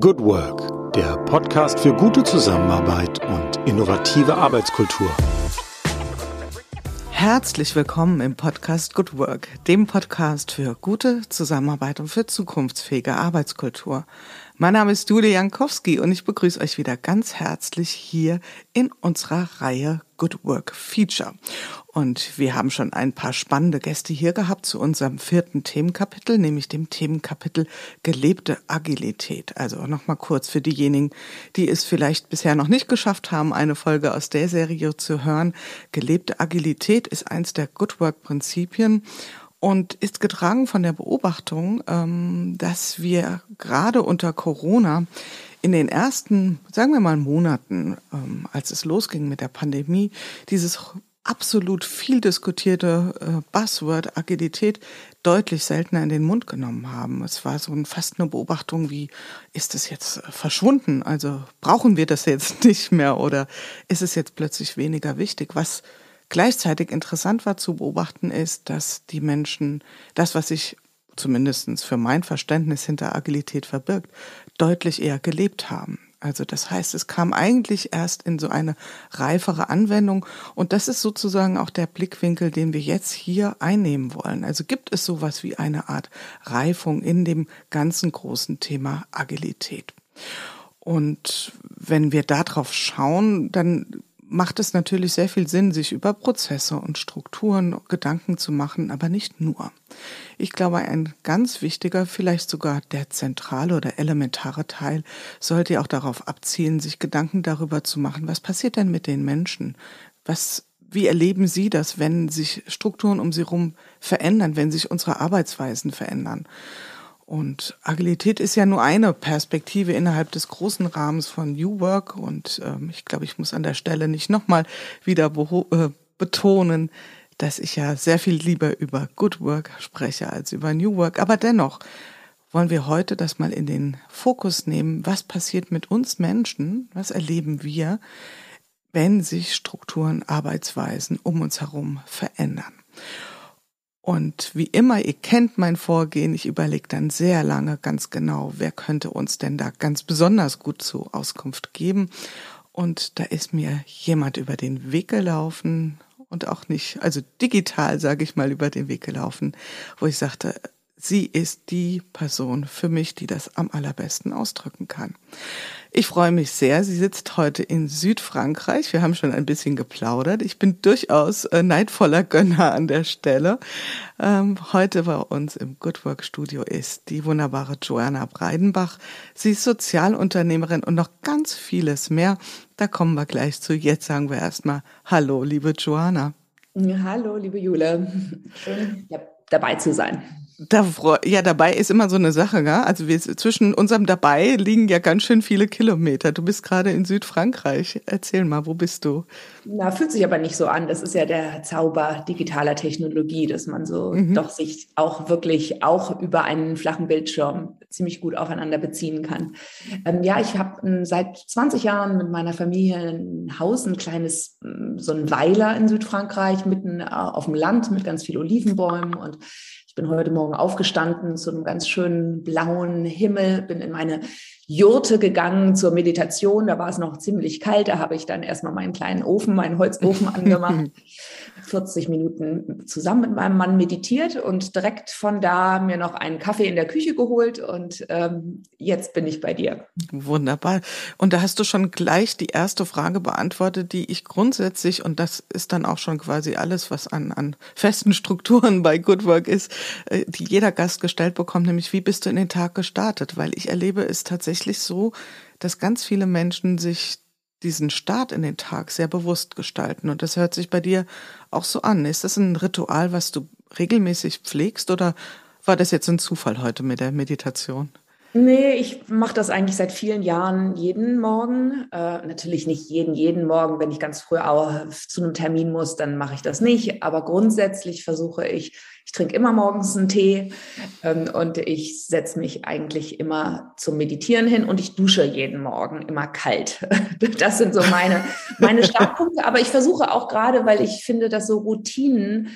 Good Work, der Podcast für gute Zusammenarbeit und innovative Arbeitskultur. Herzlich willkommen im Podcast Good Work, dem Podcast für gute Zusammenarbeit und für zukunftsfähige Arbeitskultur. Mein Name ist Julia Jankowski und ich begrüße euch wieder ganz herzlich hier in unserer Reihe Good Work Feature. Und wir haben schon ein paar spannende Gäste hier gehabt zu unserem vierten Themenkapitel, nämlich dem Themenkapitel gelebte Agilität. Also nochmal kurz für diejenigen, die es vielleicht bisher noch nicht geschafft haben, eine Folge aus der Serie zu hören. Gelebte Agilität ist eins der Good Work Prinzipien und ist getragen von der Beobachtung, ähm, dass wir gerade unter Corona in den ersten, sagen wir mal, Monaten, ähm, als es losging mit der Pandemie, dieses absolut viel diskutierte äh, Buzzword Agilität deutlich seltener in den Mund genommen haben. Es war so ein, fast eine Beobachtung wie, ist es jetzt verschwunden? Also brauchen wir das jetzt nicht mehr oder ist es jetzt plötzlich weniger wichtig? Was gleichzeitig interessant war zu beobachten, ist, dass die Menschen das, was sich zumindestens für mein Verständnis hinter Agilität verbirgt, deutlich eher gelebt haben. Also das heißt, es kam eigentlich erst in so eine reifere Anwendung und das ist sozusagen auch der Blickwinkel, den wir jetzt hier einnehmen wollen. Also gibt es sowas wie eine Art Reifung in dem ganzen großen Thema Agilität. Und wenn wir darauf schauen, dann macht es natürlich sehr viel Sinn, sich über Prozesse und Strukturen Gedanken zu machen, aber nicht nur. Ich glaube, ein ganz wichtiger, vielleicht sogar der zentrale oder elementare Teil sollte auch darauf abzielen, sich Gedanken darüber zu machen, was passiert denn mit den Menschen? Was wie erleben Sie das, wenn sich Strukturen um Sie herum verändern, wenn sich unsere Arbeitsweisen verändern? Und Agilität ist ja nur eine Perspektive innerhalb des großen Rahmens von New Work. Und ähm, ich glaube, ich muss an der Stelle nicht nochmal wieder äh, betonen, dass ich ja sehr viel lieber über Good Work spreche als über New Work. Aber dennoch wollen wir heute das mal in den Fokus nehmen. Was passiert mit uns Menschen? Was erleben wir, wenn sich Strukturen, Arbeitsweisen um uns herum verändern? Und wie immer, ihr kennt mein Vorgehen, ich überlege dann sehr lange ganz genau, wer könnte uns denn da ganz besonders gut zu Auskunft geben. Und da ist mir jemand über den Weg gelaufen und auch nicht, also digital sage ich mal, über den Weg gelaufen, wo ich sagte, sie ist die Person für mich, die das am allerbesten ausdrücken kann. Ich freue mich sehr. Sie sitzt heute in Südfrankreich. Wir haben schon ein bisschen geplaudert. Ich bin durchaus äh, neidvoller Gönner an der Stelle. Ähm, heute bei uns im Good Work Studio ist die wunderbare Joanna Breidenbach. Sie ist Sozialunternehmerin und noch ganz vieles mehr. Da kommen wir gleich zu. Jetzt sagen wir erstmal Hallo, liebe Joanna. Hallo, liebe Jule. Schön dabei zu sein. Da, ja, dabei ist immer so eine Sache, gell? Also wir, zwischen unserem dabei liegen ja ganz schön viele Kilometer. Du bist gerade in Südfrankreich. Erzähl mal, wo bist du? Na, fühlt sich aber nicht so an. Das ist ja der Zauber digitaler Technologie, dass man so mhm. doch sich auch wirklich auch über einen flachen Bildschirm ziemlich gut aufeinander beziehen kann. Ähm, ja, ich habe ähm, seit 20 Jahren mit meiner Familie ein Haus, ein kleines, ähm, so ein Weiler in Südfrankreich, mitten äh, auf dem Land mit ganz vielen Olivenbäumen und ich bin heute Morgen aufgestanden zu einem ganz schönen blauen Himmel, bin in meine Jurte gegangen zur Meditation. Da war es noch ziemlich kalt. Da habe ich dann erstmal meinen kleinen Ofen, meinen Holzofen angemacht 40 Minuten zusammen mit meinem Mann meditiert und direkt von da mir noch einen Kaffee in der Küche geholt und ähm, jetzt bin ich bei dir. Wunderbar. Und da hast du schon gleich die erste Frage beantwortet, die ich grundsätzlich, und das ist dann auch schon quasi alles, was an, an festen Strukturen bei Good Work ist, äh, die jeder Gast gestellt bekommt, nämlich wie bist du in den Tag gestartet? Weil ich erlebe es tatsächlich so, dass ganz viele Menschen sich diesen Start in den Tag sehr bewusst gestalten. Und das hört sich bei dir auch so an. Ist das ein Ritual, was du regelmäßig pflegst oder war das jetzt ein Zufall heute mit der Meditation? Nee, ich mache das eigentlich seit vielen Jahren jeden Morgen. Äh, natürlich nicht jeden, jeden Morgen. Wenn ich ganz früh auch zu einem Termin muss, dann mache ich das nicht. Aber grundsätzlich versuche ich, ich trinke immer morgens einen Tee ähm, und ich setze mich eigentlich immer zum Meditieren hin und ich dusche jeden Morgen immer kalt. Das sind so meine, meine Startpunkte. Aber ich versuche auch gerade, weil ich finde, dass so Routinen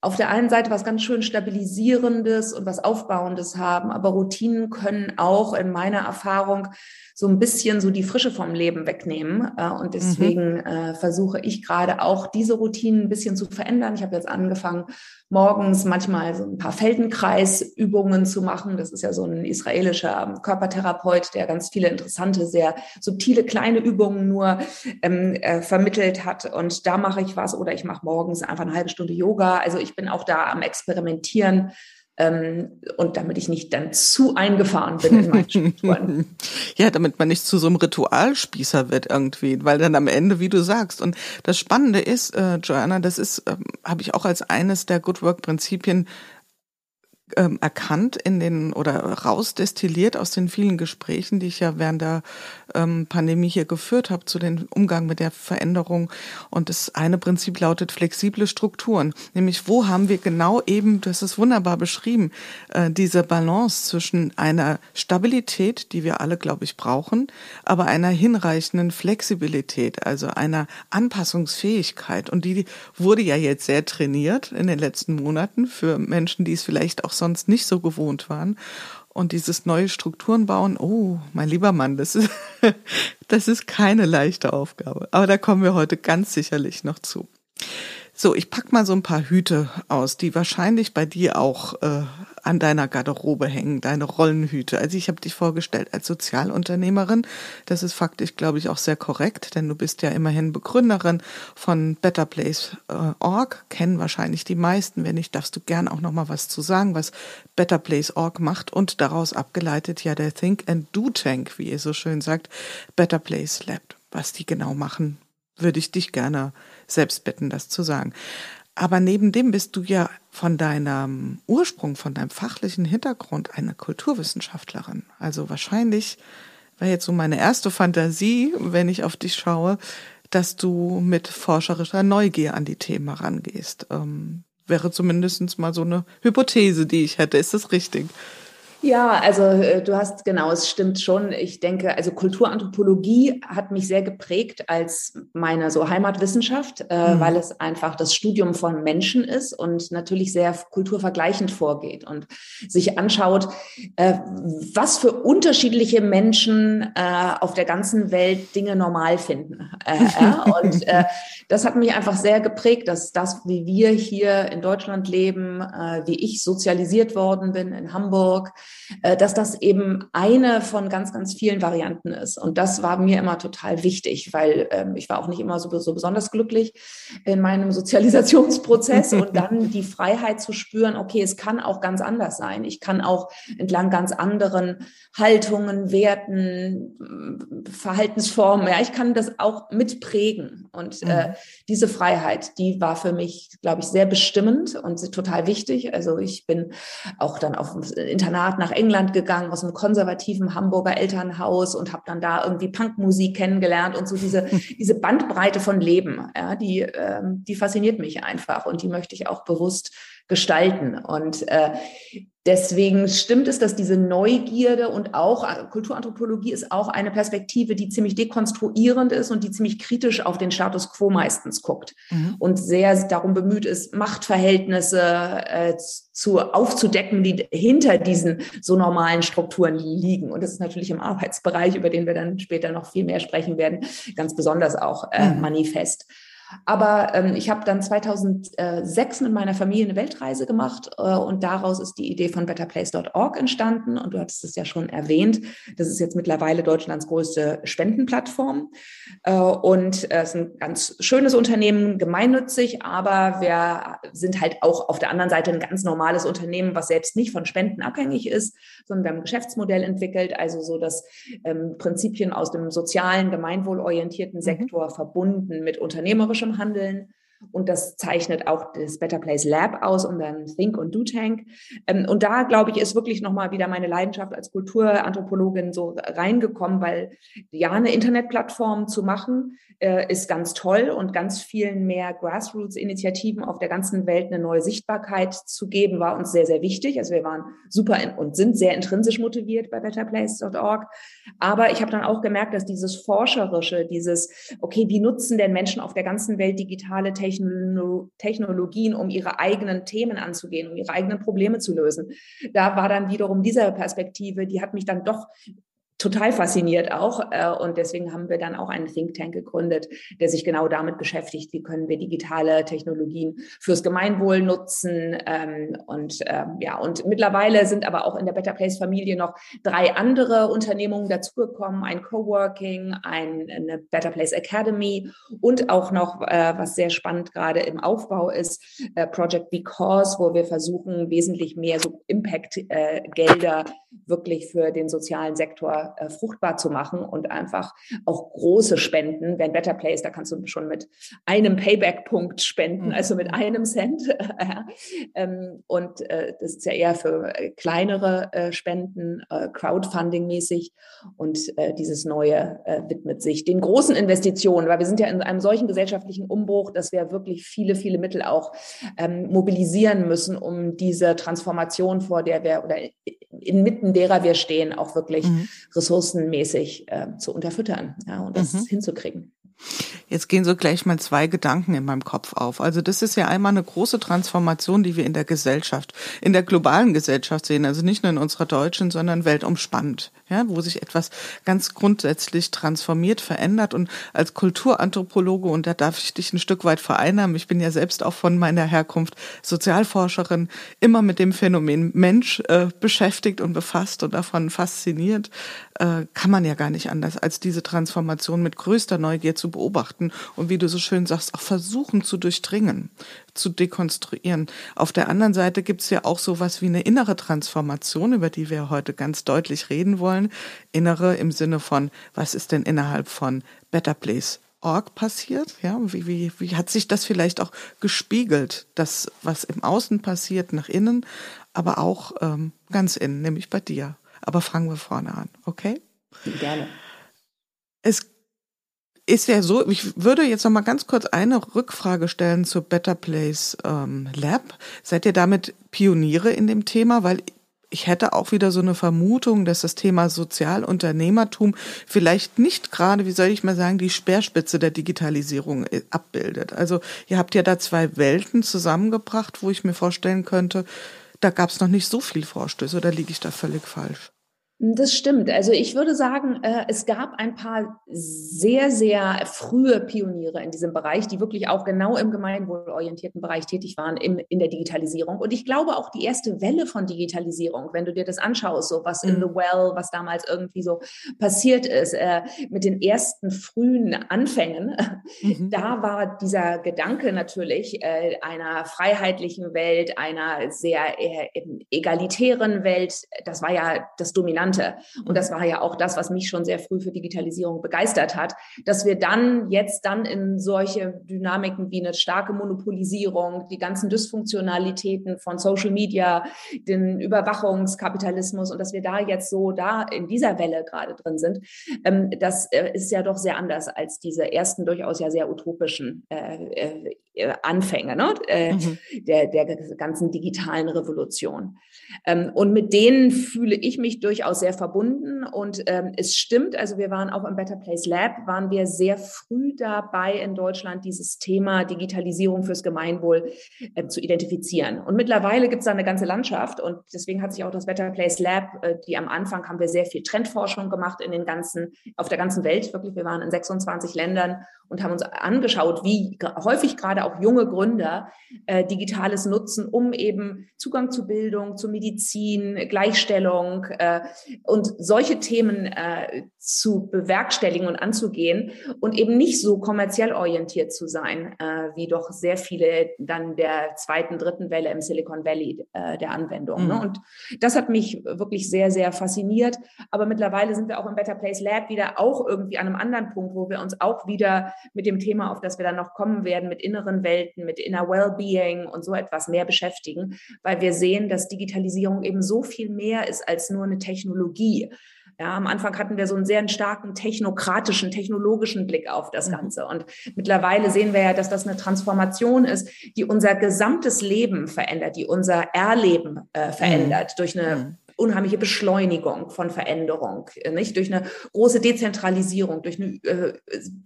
auf der einen Seite was ganz schön Stabilisierendes und was Aufbauendes haben, aber Routinen können auch in meiner Erfahrung so ein bisschen so die Frische vom Leben wegnehmen. Äh, und deswegen mhm. äh, versuche ich gerade auch diese Routinen ein bisschen zu verändern. Ich habe jetzt angefangen, morgens manchmal so ein paar Feldenkreisübungen zu machen. Das ist ja so ein israelischer Körpertherapeut, der ganz viele interessante, sehr subtile kleine Übungen nur ähm, äh, vermittelt hat. Und da mache ich was oder ich mache morgens einfach eine halbe Stunde Yoga. Also ich bin auch da am Experimentieren ähm, und damit ich nicht dann zu eingefahren bin in meinen Strukturen. ja, damit man nicht zu so einem Ritualspießer wird irgendwie, weil dann am Ende, wie du sagst, und das Spannende ist, äh, Joanna, das ist, ähm, habe ich auch als eines der Good Work Prinzipien ähm, erkannt in den oder rausdestilliert aus den vielen Gesprächen, die ich ja während der ähm, Pandemie hier geführt habe zu den Umgang mit der Veränderung. Und das eine Prinzip lautet flexible Strukturen. Nämlich, wo haben wir genau eben, das ist wunderbar beschrieben, äh, diese Balance zwischen einer Stabilität, die wir alle, glaube ich, brauchen, aber einer hinreichenden Flexibilität, also einer Anpassungsfähigkeit. Und die wurde ja jetzt sehr trainiert in den letzten Monaten für Menschen, die es vielleicht auch sonst nicht so gewohnt waren. Und dieses neue Strukturen bauen, oh, mein lieber Mann, das ist, das ist keine leichte Aufgabe. Aber da kommen wir heute ganz sicherlich noch zu. So, ich pack mal so ein paar Hüte aus, die wahrscheinlich bei dir auch äh, an deiner Garderobe hängen, deine Rollenhüte. Also ich habe dich vorgestellt als Sozialunternehmerin. Das ist faktisch, glaube ich, auch sehr korrekt, denn du bist ja immerhin Begründerin von Better Place.org. Kennen wahrscheinlich die meisten. Wenn nicht, darfst du gern auch noch mal was zu sagen, was Better Place.org macht und daraus abgeleitet ja der Think and Do Tank, wie ihr so schön sagt, Better Place Lab. Was die genau machen, würde ich dich gerne selbst bitten, das zu sagen. Aber neben dem bist du ja von deinem Ursprung, von deinem fachlichen Hintergrund eine Kulturwissenschaftlerin. Also wahrscheinlich wäre jetzt so meine erste Fantasie, wenn ich auf dich schaue, dass du mit forscherischer Neugier an die Themen herangehst. Ähm, wäre zumindest mal so eine Hypothese, die ich hätte. Ist das richtig? Ja, also äh, du hast genau, es stimmt schon. Ich denke, also Kulturanthropologie hat mich sehr geprägt als meine so Heimatwissenschaft, äh, mhm. weil es einfach das Studium von Menschen ist und natürlich sehr kulturvergleichend vorgeht und sich anschaut, äh, was für unterschiedliche Menschen äh, auf der ganzen Welt Dinge normal finden. Äh, und äh, das hat mich einfach sehr geprägt, dass das, wie wir hier in Deutschland leben, wie ich sozialisiert worden bin in Hamburg, dass das eben eine von ganz, ganz vielen Varianten ist. Und das war mir immer total wichtig, weil ähm, ich war auch nicht immer so, so besonders glücklich in meinem Sozialisationsprozess und dann die Freiheit zu spüren, okay, es kann auch ganz anders sein. Ich kann auch entlang ganz anderen Haltungen, Werten, Verhaltensformen, ja, ich kann das auch mitprägen. Und äh, mhm. diese Freiheit, die war für mich, glaube ich, sehr bestimmend und total wichtig. Also ich bin auch dann auf Internat nach England gegangen, aus einem konservativen Hamburger Elternhaus und habe dann da irgendwie Punkmusik kennengelernt und so diese, diese Bandbreite von Leben, ja, die, ähm, die fasziniert mich einfach und die möchte ich auch bewusst gestalten. Und äh, deswegen stimmt es, dass diese Neugierde und auch äh, Kulturanthropologie ist auch eine Perspektive, die ziemlich dekonstruierend ist und die ziemlich kritisch auf den Status quo meistens guckt mhm. und sehr darum bemüht ist, Machtverhältnisse äh, zu aufzudecken, die hinter diesen so normalen Strukturen liegen. Und das ist natürlich im Arbeitsbereich, über den wir dann später noch viel mehr sprechen werden, ganz besonders auch äh, mhm. manifest. Aber ähm, ich habe dann 2006 mit meiner Familie eine Weltreise gemacht äh, und daraus ist die Idee von betterplace.org entstanden. Und du hattest es ja schon erwähnt. Das ist jetzt mittlerweile Deutschlands größte Spendenplattform. Äh, und äh, es ist ein ganz schönes Unternehmen, gemeinnützig, aber wir sind halt auch auf der anderen Seite ein ganz normales Unternehmen, was selbst nicht von Spenden abhängig ist, sondern wir haben ein Geschäftsmodell entwickelt, also so dass ähm, Prinzipien aus dem sozialen, gemeinwohlorientierten mhm. Sektor verbunden mit unternehmerischen ökonomischem Handeln. Und das zeichnet auch das Better Place Lab aus, und dann Think und Do Tank. Ähm, und da, glaube ich, ist wirklich nochmal wieder meine Leidenschaft als Kulturanthropologin so reingekommen, weil ja, eine Internetplattform zu machen, äh, ist ganz toll und ganz vielen mehr Grassroots-Initiativen auf der ganzen Welt eine neue Sichtbarkeit zu geben, war uns sehr, sehr wichtig. Also wir waren super und sind sehr intrinsisch motiviert bei betterplace.org. Aber ich habe dann auch gemerkt, dass dieses Forscherische, dieses, okay, wie nutzen denn Menschen auf der ganzen Welt digitale Technologien, Techno Technologien, um ihre eigenen Themen anzugehen, um ihre eigenen Probleme zu lösen. Da war dann wiederum diese Perspektive, die hat mich dann doch total fasziniert auch. Äh, und deswegen haben wir dann auch einen Think Tank gegründet, der sich genau damit beschäftigt, wie können wir digitale Technologien fürs Gemeinwohl nutzen. Ähm, und ähm, ja, und mittlerweile sind aber auch in der Better Place Familie noch drei andere Unternehmungen dazugekommen, ein Coworking, ein, eine Better Place Academy und auch noch, äh, was sehr spannend gerade im Aufbau ist, äh, Project Because, wo wir versuchen, wesentlich mehr so Impact-Gelder wirklich für den sozialen Sektor äh, fruchtbar zu machen und einfach auch große Spenden. Wenn Better Place, da kannst du schon mit einem Payback-Punkt spenden, mhm. also mit einem Cent. ähm, und äh, das ist ja eher für äh, kleinere äh, Spenden, äh, Crowdfunding-mäßig. Und äh, dieses Neue widmet sich den großen Investitionen, weil wir sind ja in einem solchen gesellschaftlichen Umbruch, dass wir wirklich viele, viele Mittel auch ähm, mobilisieren müssen, um diese Transformation, vor der wir oder inmitten derer wir stehen, auch wirklich mhm ressourcenmäßig äh, zu unterfüttern ja, und das mhm. hinzukriegen. Jetzt gehen so gleich mal zwei Gedanken in meinem Kopf auf. Also das ist ja einmal eine große Transformation, die wir in der Gesellschaft, in der globalen Gesellschaft sehen, also nicht nur in unserer deutschen, sondern weltumspannend ja, wo sich etwas ganz grundsätzlich transformiert, verändert. Und als Kulturanthropologe, und da darf ich dich ein Stück weit vereinnahmen, ich bin ja selbst auch von meiner Herkunft Sozialforscherin, immer mit dem Phänomen Mensch äh, beschäftigt und befasst und davon fasziniert, äh, kann man ja gar nicht anders, als diese Transformation mit größter Neugier zu beobachten und wie du so schön sagst, auch versuchen zu durchdringen zu dekonstruieren. Auf der anderen Seite gibt es ja auch sowas wie eine innere Transformation, über die wir heute ganz deutlich reden wollen. Innere im Sinne von, was ist denn innerhalb von Better Place Org passiert? Ja, wie, wie, wie hat sich das vielleicht auch gespiegelt, das, was im Außen passiert, nach innen, aber auch ähm, ganz innen, nämlich bei dir. Aber fangen wir vorne an, okay? Gerne. Es ist ja so, ich würde jetzt noch mal ganz kurz eine Rückfrage stellen zur Better Place ähm, Lab. Seid ihr damit Pioniere in dem Thema? Weil ich hätte auch wieder so eine Vermutung, dass das Thema Sozialunternehmertum vielleicht nicht gerade, wie soll ich mal sagen, die Speerspitze der Digitalisierung äh, abbildet. Also ihr habt ja da zwei Welten zusammengebracht, wo ich mir vorstellen könnte, da gab es noch nicht so viel Vorstöße oder liege ich da völlig falsch? Das stimmt. Also ich würde sagen, äh, es gab ein paar sehr, sehr frühe Pioniere in diesem Bereich, die wirklich auch genau im gemeinwohlorientierten Bereich tätig waren im, in der Digitalisierung. Und ich glaube auch die erste Welle von Digitalisierung, wenn du dir das anschaust, so was mhm. in the well, was damals irgendwie so passiert ist, äh, mit den ersten frühen Anfängen, mhm. da war dieser Gedanke natürlich äh, einer freiheitlichen Welt, einer sehr egalitären Welt, das war ja das Dominante Dominante. Und das war ja auch das, was mich schon sehr früh für Digitalisierung begeistert hat, dass wir dann jetzt dann in solche Dynamiken wie eine starke Monopolisierung, die ganzen Dysfunktionalitäten von Social Media, den Überwachungskapitalismus und dass wir da jetzt so da in dieser Welle gerade drin sind, ähm, das äh, ist ja doch sehr anders als diese ersten durchaus ja sehr utopischen äh, äh, Anfänge ne? mhm. der, der ganzen digitalen Revolution. Ähm, und mit denen fühle ich mich durchaus sehr verbunden. Und ähm, es stimmt, also wir waren auch im Better Place Lab, waren wir sehr früh dabei in Deutschland, dieses Thema Digitalisierung fürs Gemeinwohl äh, zu identifizieren. Und mittlerweile gibt es da eine ganze Landschaft und deswegen hat sich auch das Better Place Lab, äh, die am Anfang haben wir sehr viel Trendforschung gemacht in den ganzen, auf der ganzen Welt, wirklich. Wir waren in 26 Ländern und haben uns angeschaut, wie häufig gerade auch junge Gründer äh, Digitales nutzen, um eben Zugang zu Bildung, zu Medizin, Gleichstellung äh, und solche Themen äh, zu bewerkstelligen und anzugehen und eben nicht so kommerziell orientiert zu sein, äh, wie doch sehr viele dann der zweiten, dritten Welle im Silicon Valley äh, der Anwendung. Ne? Mhm. Ne? Und das hat mich wirklich sehr, sehr fasziniert. Aber mittlerweile sind wir auch im Better Place Lab wieder auch irgendwie an einem anderen Punkt, wo wir uns auch wieder mit dem Thema, auf das wir dann noch kommen werden, mit inneren Welten, mit Inner Wellbeing und so etwas mehr beschäftigen, weil wir sehen, dass Digitalisierung eben so viel mehr ist als nur eine Technologie. Ja, am Anfang hatten wir so einen sehr starken technokratischen, technologischen Blick auf das mhm. Ganze. Und mittlerweile sehen wir ja, dass das eine Transformation ist, die unser gesamtes Leben verändert, die unser Erleben äh, verändert mhm. durch eine mhm unheimliche Beschleunigung von Veränderung, äh, nicht? Durch eine große Dezentralisierung, durch eine äh,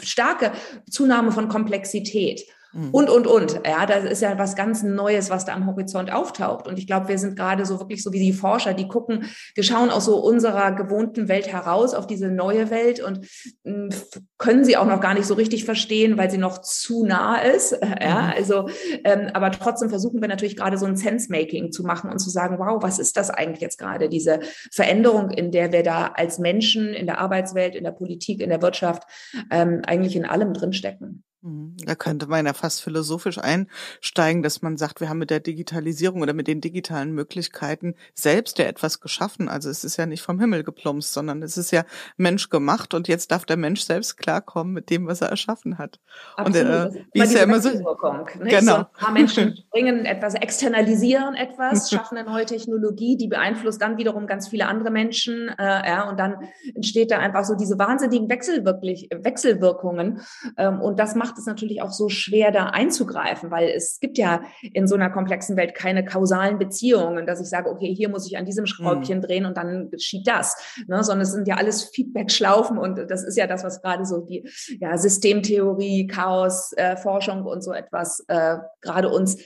starke Zunahme von Komplexität. Mhm. Und, und, und. Ja, das ist ja was ganz Neues, was da am Horizont auftaucht. Und ich glaube, wir sind gerade so wirklich so wie die Forscher, die gucken, wir schauen aus so unserer gewohnten Welt heraus auf diese neue Welt und hm, können sie auch noch gar nicht so richtig verstehen, weil sie noch zu nah ist. Ja, mhm. also, ähm, aber trotzdem versuchen wir natürlich gerade so ein Sense-Making zu machen und zu sagen, wow, was ist das eigentlich jetzt gerade, diese Veränderung, in der wir da als Menschen in der Arbeitswelt, in der Politik, in der Wirtschaft ähm, eigentlich in allem drinstecken. Mhm. Da könnte man ja fast philosophisch einsteigen, dass man sagt, wir haben mit der Digitalisierung oder mit den digitalen Möglichkeiten selbst ja etwas geschaffen. Also es ist ja nicht vom Himmel geplumpst, sondern es ist ja menschgemacht und jetzt darf der Mensch selbst klarkommen mit dem, was er erschaffen hat. Absolut. Und äh, wie ist ja immer so. Genau. So ein paar Menschen bringen etwas, externalisieren etwas, schaffen eine neue Technologie, die beeinflusst dann wiederum ganz viele andere Menschen. Äh, ja, und dann entsteht da einfach so diese wahnsinnigen Wechselwirklich, Wechselwirkungen. Ähm, und das macht macht es natürlich auch so schwer, da einzugreifen, weil es gibt ja in so einer komplexen Welt keine kausalen Beziehungen, dass ich sage, okay, hier muss ich an diesem Schraubchen mhm. drehen und dann geschieht das, ne? sondern es sind ja alles Feedback-Schlaufen und das ist ja das, was gerade so die ja, Systemtheorie, Chaos, äh, Forschung und so etwas äh, gerade uns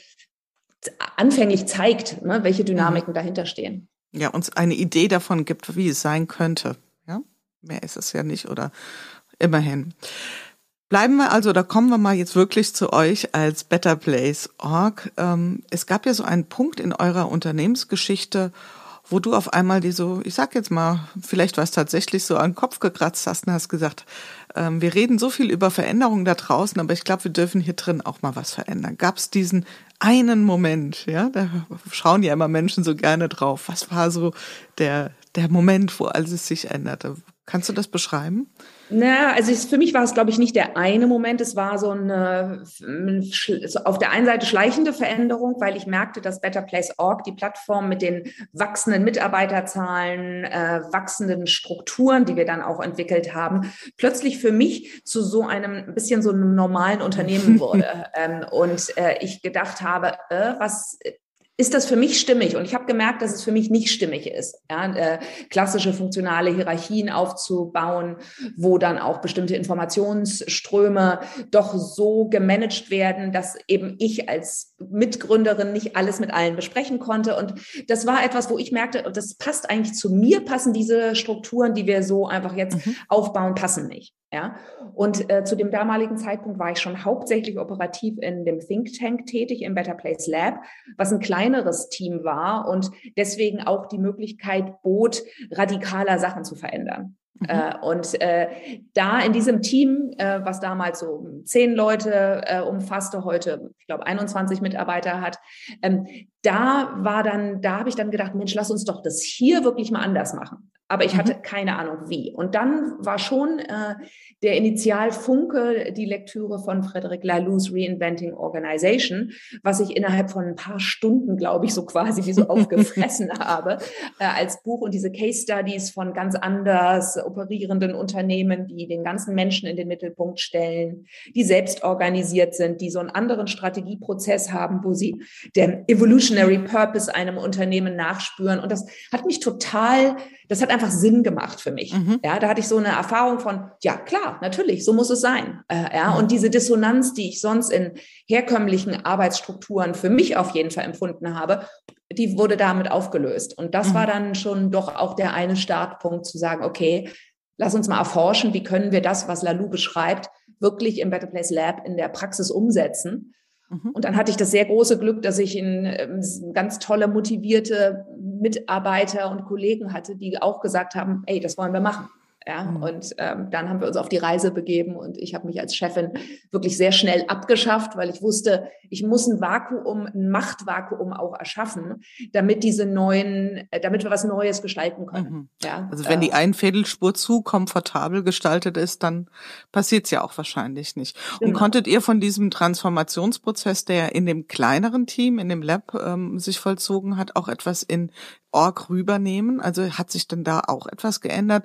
anfänglich zeigt, ne? welche mhm. Dynamiken mhm. dahinter stehen. Ja, uns eine Idee davon gibt, wie es sein könnte. Ja, mehr ist es ja nicht oder immerhin. Bleiben wir also, da kommen wir mal jetzt wirklich zu euch als Better Place Org. Ähm, es gab ja so einen Punkt in eurer Unternehmensgeschichte, wo du auf einmal die so, ich sag jetzt mal, vielleicht war es tatsächlich so an den Kopf gekratzt hast und hast gesagt, ähm, wir reden so viel über Veränderungen da draußen, aber ich glaube, wir dürfen hier drin auch mal was verändern. Gab es diesen einen Moment, ja, da schauen ja immer Menschen so gerne drauf. Was war so der, der Moment, wo alles sich änderte? Kannst du das beschreiben? Na, also ich, für mich war es, glaube ich, nicht der eine Moment. Es war so eine auf der einen Seite schleichende Veränderung, weil ich merkte, dass Better Place Org, die Plattform mit den wachsenden Mitarbeiterzahlen, äh, wachsenden Strukturen, die wir dann auch entwickelt haben, plötzlich für mich zu so einem bisschen so einem normalen Unternehmen wurde. ähm, und äh, ich gedacht habe, äh, was ist das für mich stimmig? Und ich habe gemerkt, dass es für mich nicht stimmig ist, ja, äh, klassische funktionale Hierarchien aufzubauen, wo dann auch bestimmte Informationsströme doch so gemanagt werden, dass eben ich als Mitgründerin nicht alles mit allen besprechen konnte. Und das war etwas, wo ich merkte, das passt eigentlich zu mir, passen diese Strukturen, die wir so einfach jetzt mhm. aufbauen, passen nicht. Ja, und äh, zu dem damaligen Zeitpunkt war ich schon hauptsächlich operativ in dem Think Tank tätig, im Better Place Lab, was ein kleineres Team war und deswegen auch die Möglichkeit bot, radikaler Sachen zu verändern. Mhm. Äh, und äh, da in diesem Team, äh, was damals so zehn Leute äh, umfasste, heute, ich glaube, 21 Mitarbeiter hat, ähm, da war dann, da habe ich dann gedacht, Mensch, lass uns doch das hier wirklich mal anders machen. Aber ich hatte mhm. keine Ahnung wie. Und dann war schon äh, der Initialfunke die Lektüre von Frederic Laloux's Reinventing Organization, was ich innerhalb von ein paar Stunden, glaube ich, so quasi wie so aufgefressen habe, äh, als Buch und diese Case Studies von ganz anders operierenden Unternehmen, die den ganzen Menschen in den Mittelpunkt stellen, die selbst organisiert sind, die so einen anderen Strategieprozess haben, wo sie den Evolutionary Purpose einem Unternehmen nachspüren. Und das hat mich total, das hat einfach Sinn gemacht für mich. Mhm. Ja, da hatte ich so eine Erfahrung von, ja klar, natürlich, so muss es sein. Äh, ja, mhm. und diese Dissonanz, die ich sonst in herkömmlichen Arbeitsstrukturen für mich auf jeden Fall empfunden habe, die wurde damit aufgelöst. Und das mhm. war dann schon doch auch der eine Startpunkt zu sagen, okay, lass uns mal erforschen, wie können wir das, was Lalou beschreibt, wirklich im Better Place Lab in der Praxis umsetzen. Mhm. Und dann hatte ich das sehr große Glück, dass ich in, ähm, ganz tolle, motivierte Mitarbeiter und Kollegen hatte, die auch gesagt haben, ey, das wollen wir machen. Ja, mhm. und ähm, dann haben wir uns auf die Reise begeben und ich habe mich als Chefin wirklich sehr schnell abgeschafft, weil ich wusste, ich muss ein Vakuum, ein Machtvakuum auch erschaffen, damit diese neuen, äh, damit wir was Neues gestalten können. Mhm. Ja, also wenn äh, die Einfädelspur zu komfortabel gestaltet ist, dann passiert's ja auch wahrscheinlich nicht. Und genau. konntet ihr von diesem Transformationsprozess, der in dem kleineren Team, in dem Lab ähm, sich vollzogen hat, auch etwas in Org rübernehmen? Also hat sich denn da auch etwas geändert?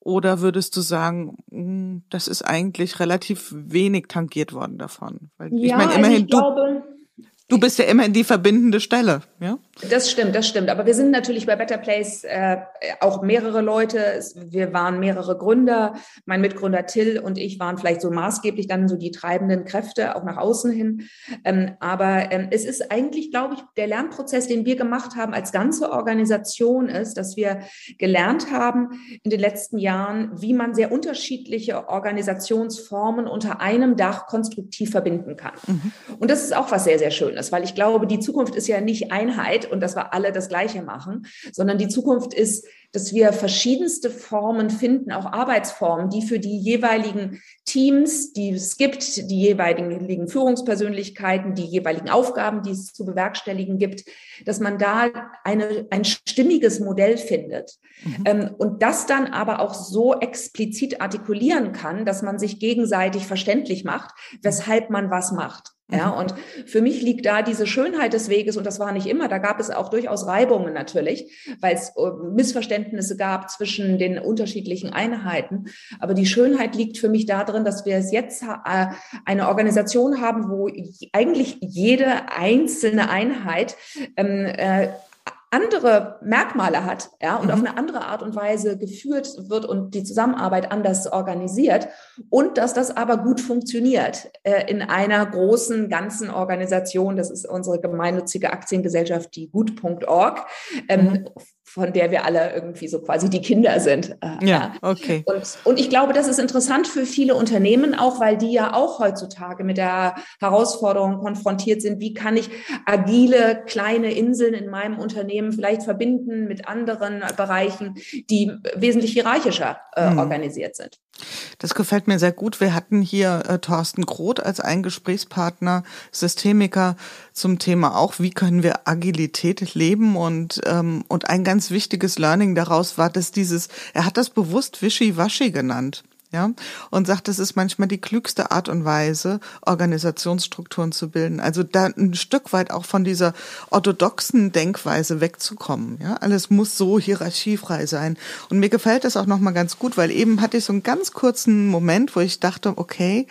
Oder würdest du sagen, hm, das ist eigentlich relativ wenig tangiert worden davon? Weil ja, ich meine, immerhin, also ich du, glaube, du bist ja immerhin die verbindende Stelle, ja? Das stimmt, das stimmt. Aber wir sind natürlich bei Better Place äh, auch mehrere Leute. Wir waren mehrere Gründer. Mein Mitgründer Till und ich waren vielleicht so maßgeblich dann so die treibenden Kräfte auch nach außen hin. Ähm, aber ähm, es ist eigentlich, glaube ich, der Lernprozess, den wir gemacht haben als ganze Organisation ist, dass wir gelernt haben in den letzten Jahren, wie man sehr unterschiedliche Organisationsformen unter einem Dach konstruktiv verbinden kann. Mhm. Und das ist auch was sehr, sehr Schönes, weil ich glaube, die Zukunft ist ja nicht Einheit und dass wir alle das Gleiche machen, sondern die Zukunft ist, dass wir verschiedenste Formen finden, auch Arbeitsformen, die für die jeweiligen Teams, die es gibt, die jeweiligen Führungspersönlichkeiten, die jeweiligen Aufgaben, die es zu bewerkstelligen gibt, dass man da eine, ein stimmiges Modell findet. Mhm. Ähm, und das dann aber auch so explizit artikulieren kann, dass man sich gegenseitig verständlich macht, weshalb man was macht. Ja, mhm. und für mich liegt da diese Schönheit des Weges, und das war nicht immer, da gab es auch durchaus Reibungen natürlich, weil es äh, Missverständnisse gab zwischen den unterschiedlichen Einheiten. Aber die Schönheit liegt für mich darin, dass wir es jetzt äh, eine Organisation haben, wo eigentlich jede einzelne Einheit ähm, äh, andere Merkmale hat, ja, und mhm. auf eine andere Art und Weise geführt wird und die Zusammenarbeit anders organisiert und dass das aber gut funktioniert äh, in einer großen ganzen Organisation. Das ist unsere gemeinnützige Aktiengesellschaft, die gut.org. Ähm, mhm von der wir alle irgendwie so quasi die Kinder sind. Äh, ja, okay. Und, und ich glaube, das ist interessant für viele Unternehmen auch, weil die ja auch heutzutage mit der Herausforderung konfrontiert sind, wie kann ich agile kleine Inseln in meinem Unternehmen vielleicht verbinden mit anderen Bereichen, die wesentlich hierarchischer äh, mhm. organisiert sind. Das gefällt mir sehr gut. Wir hatten hier äh, Thorsten Groth als einen Gesprächspartner, Systemiker zum Thema auch, wie können wir Agilität leben und ähm, und ein ganz wichtiges Learning daraus war, dass dieses, er hat das bewusst Wischiwaschi genannt ja, und sagt, das ist manchmal die klügste Art und Weise, Organisationsstrukturen zu bilden. Also da ein Stück weit auch von dieser orthodoxen Denkweise wegzukommen. Ja, alles muss so hierarchiefrei sein. Und mir gefällt das auch nochmal ganz gut, weil eben hatte ich so einen ganz kurzen Moment, wo ich dachte, okay,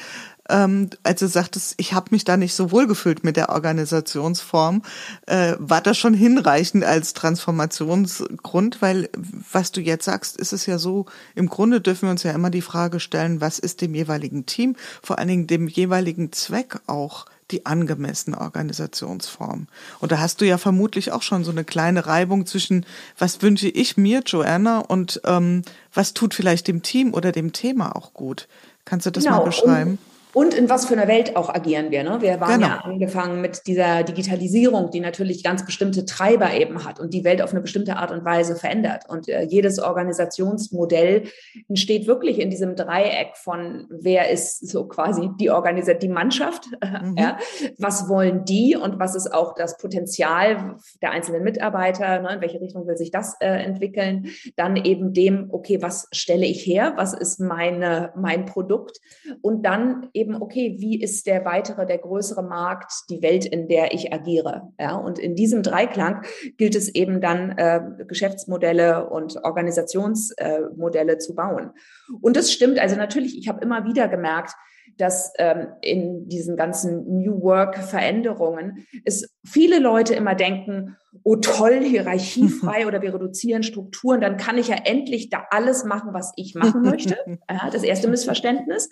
ähm, als du sagtest, ich habe mich da nicht so wohl gefühlt mit der Organisationsform, äh, war das schon hinreichend als Transformationsgrund, weil was du jetzt sagst, ist es ja so, im Grunde dürfen wir uns ja immer die Frage stellen, was ist dem jeweiligen Team, vor allen Dingen dem jeweiligen Zweck auch die angemessene Organisationsform. Und da hast du ja vermutlich auch schon so eine kleine Reibung zwischen, was wünsche ich mir, Joanna, und ähm, was tut vielleicht dem Team oder dem Thema auch gut. Kannst du das genau. mal beschreiben? Und und in was für einer Welt auch agieren wir. Ne? Wir waren genau. ja angefangen mit dieser Digitalisierung, die natürlich ganz bestimmte Treiber eben hat und die Welt auf eine bestimmte Art und Weise verändert. Und äh, jedes Organisationsmodell entsteht wirklich in diesem Dreieck von, wer ist so quasi die Organisation, die Mannschaft, mhm. ja? was wollen die und was ist auch das Potenzial der einzelnen Mitarbeiter, ne? in welche Richtung will sich das äh, entwickeln. Dann eben dem, okay, was stelle ich her, was ist meine, mein Produkt und dann eben, okay, wie ist der weitere, der größere Markt, die Welt, in der ich agiere. Ja, und in diesem Dreiklang gilt es eben dann, äh, Geschäftsmodelle und Organisationsmodelle äh, zu bauen. Und das stimmt. Also natürlich, ich habe immer wieder gemerkt, dass ähm, in diesen ganzen New Work-Veränderungen es viele Leute immer denken, oh toll, hierarchiefrei oder wir reduzieren Strukturen, dann kann ich ja endlich da alles machen, was ich machen möchte. Ja, das erste Missverständnis.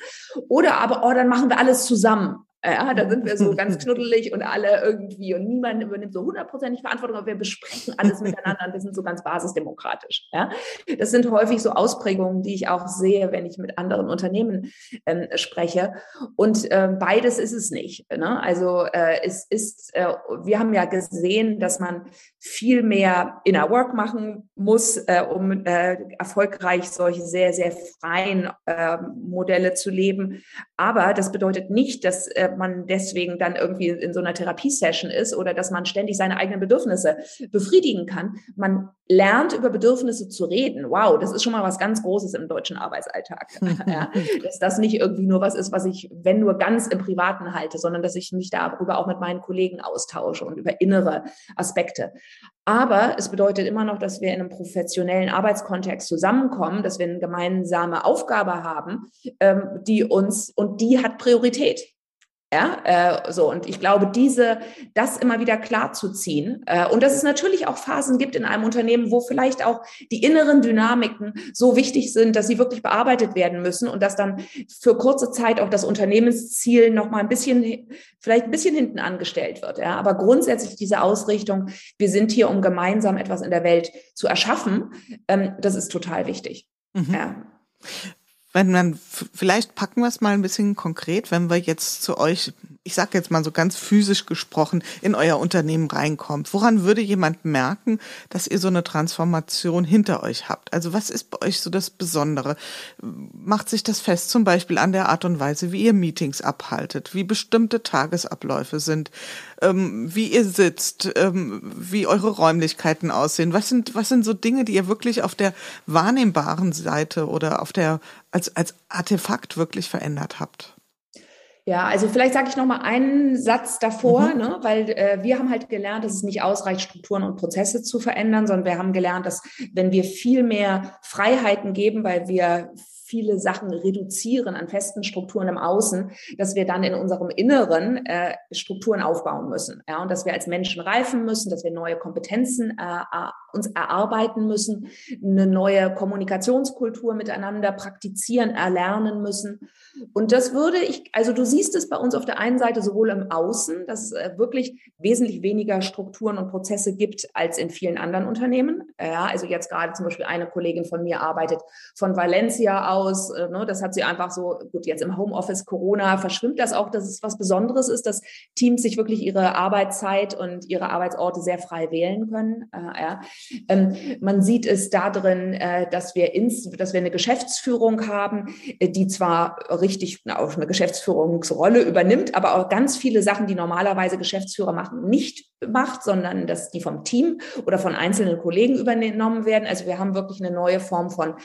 Oder aber, oh, dann machen wir alles zusammen. Ja, da sind wir so ganz knuddelig und alle irgendwie und niemand übernimmt so hundertprozentig Verantwortung, aber wir besprechen alles miteinander und wir sind so ganz basisdemokratisch. Ja, das sind häufig so Ausprägungen, die ich auch sehe, wenn ich mit anderen Unternehmen ähm, spreche. Und äh, beides ist es nicht. Ne? Also äh, es ist, äh, wir haben ja gesehen, dass man viel mehr Inner Work machen muss, äh, um äh, erfolgreich solche sehr, sehr freien äh, Modelle zu leben. Aber das bedeutet nicht, dass äh, man deswegen dann irgendwie in so einer Therapiesession ist oder dass man ständig seine eigenen Bedürfnisse befriedigen kann. Man lernt über Bedürfnisse zu reden. Wow, das ist schon mal was ganz Großes im deutschen Arbeitsalltag. ja, dass das nicht irgendwie nur was ist, was ich, wenn nur ganz im Privaten halte, sondern dass ich mich darüber auch mit meinen Kollegen austausche und über innere Aspekte. Aber es bedeutet immer noch, dass wir in einem professionellen Arbeitskontext zusammenkommen, dass wir eine gemeinsame Aufgabe haben, ähm, die uns, und die hat Priorität. Ja, äh, so und ich glaube, diese, das immer wieder klar zu ziehen äh, und dass es natürlich auch Phasen gibt in einem Unternehmen, wo vielleicht auch die inneren Dynamiken so wichtig sind, dass sie wirklich bearbeitet werden müssen und dass dann für kurze Zeit auch das Unternehmensziel noch mal ein bisschen, vielleicht ein bisschen hinten angestellt wird. Ja, aber grundsätzlich diese Ausrichtung, wir sind hier, um gemeinsam etwas in der Welt zu erschaffen, ähm, das ist total wichtig. Mhm. Ja wenn man, vielleicht packen wir es mal ein bisschen konkret, wenn wir jetzt zu euch, ich sage jetzt mal so ganz physisch gesprochen, in euer Unternehmen reinkommt. Woran würde jemand merken, dass ihr so eine Transformation hinter euch habt? Also was ist bei euch so das Besondere? Macht sich das fest zum Beispiel an der Art und Weise, wie ihr Meetings abhaltet, wie bestimmte Tagesabläufe sind, ähm, wie ihr sitzt, ähm, wie eure Räumlichkeiten aussehen? Was sind, was sind so Dinge, die ihr wirklich auf der wahrnehmbaren Seite oder auf der als, als Artefakt wirklich verändert habt? Ja, also vielleicht sage ich noch mal einen Satz davor, mhm. ne, weil äh, wir haben halt gelernt, dass es nicht ausreicht, Strukturen und Prozesse zu verändern, sondern wir haben gelernt, dass wenn wir viel mehr Freiheiten geben, weil wir viele Sachen reduzieren an festen Strukturen im Außen, dass wir dann in unserem Inneren äh, Strukturen aufbauen müssen. Ja, und dass wir als Menschen reifen müssen, dass wir neue Kompetenzen äh, äh uns erarbeiten müssen, eine neue Kommunikationskultur miteinander praktizieren, erlernen müssen. Und das würde ich, also du siehst es bei uns auf der einen Seite sowohl im Außen, dass es äh, wirklich wesentlich weniger Strukturen und Prozesse gibt als in vielen anderen Unternehmen. Ja, also jetzt gerade zum Beispiel eine Kollegin von mir arbeitet von Valencia aus. Äh, ne? Das hat sie einfach so, gut, jetzt im Homeoffice Corona verschwimmt das auch, dass es was Besonderes ist, dass Teams sich wirklich ihre Arbeitszeit und ihre Arbeitsorte sehr frei wählen können. Äh, ja. ähm, man sieht es da drin, äh, dass wir ins, dass wir eine Geschäftsführung haben, äh, die zwar richtig auch eine Geschäftsführungsrolle übernimmt, aber auch ganz viele Sachen, die normalerweise Geschäftsführer machen, nicht macht, sondern dass die vom Team oder von einzelnen Kollegen übernommen werden. Also wir haben wirklich eine neue Form von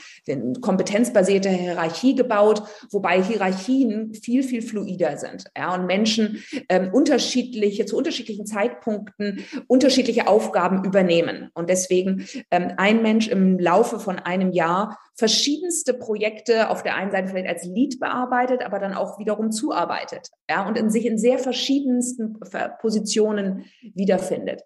kompetenzbasierter Hierarchie gebaut, wobei Hierarchien viel, viel fluider sind. Ja, und Menschen ähm, unterschiedliche, zu unterschiedlichen Zeitpunkten unterschiedliche Aufgaben übernehmen. Und deswegen ähm, ein Mensch im Laufe von einem Jahr verschiedenste Projekte auf der einen Seite vielleicht als Lead bearbeitet, aber dann auch wiederum zuarbeitet. Ja, und in sich in sehr verschiedensten Positionen wiederfindet.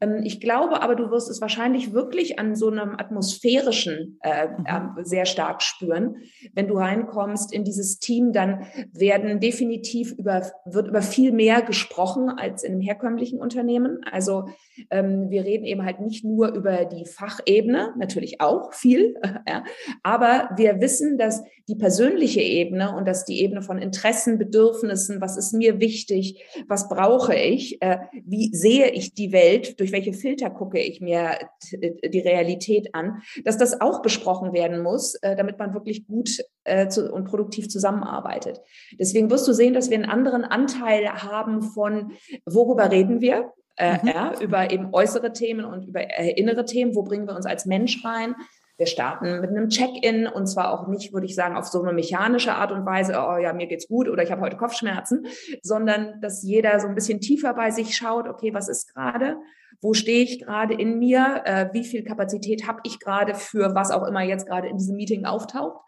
Ähm, ich glaube aber, du wirst es wahrscheinlich wirklich an so einem atmosphärischen äh, äh, sehr stark spüren. Wenn du reinkommst in dieses Team, dann werden definitiv über, wird über viel mehr gesprochen als in einem herkömmlichen Unternehmen. Also ähm, wir reden eben halt nicht nur über die Fachebene, natürlich auch viel, ja, aber wir wissen, dass die persönliche Ebene und dass die Ebene von Interessen, Bedürfnissen, was ist mir wichtig, was brauche ich, äh, wie sehe ich die Welt, durch welche Filter gucke ich mir die Realität an, dass das auch besprochen werden muss, äh, damit man wirklich gut äh, und produktiv zusammenarbeitet. Deswegen wirst du sehen, dass wir einen anderen Anteil haben von, worüber reden wir, äh, mhm. ja, über eben äußere Themen und über äh, innere Themen. Wo bringen wir uns als Mensch rein? Wir starten mit einem Check-in und zwar auch nicht, würde ich sagen, auf so eine mechanische Art und Weise, oh ja, mir geht's gut oder ich habe heute Kopfschmerzen, sondern dass jeder so ein bisschen tiefer bei sich schaut, okay, was ist gerade? Wo stehe ich gerade in mir? Äh, wie viel Kapazität habe ich gerade für was auch immer jetzt gerade in diesem Meeting auftaucht?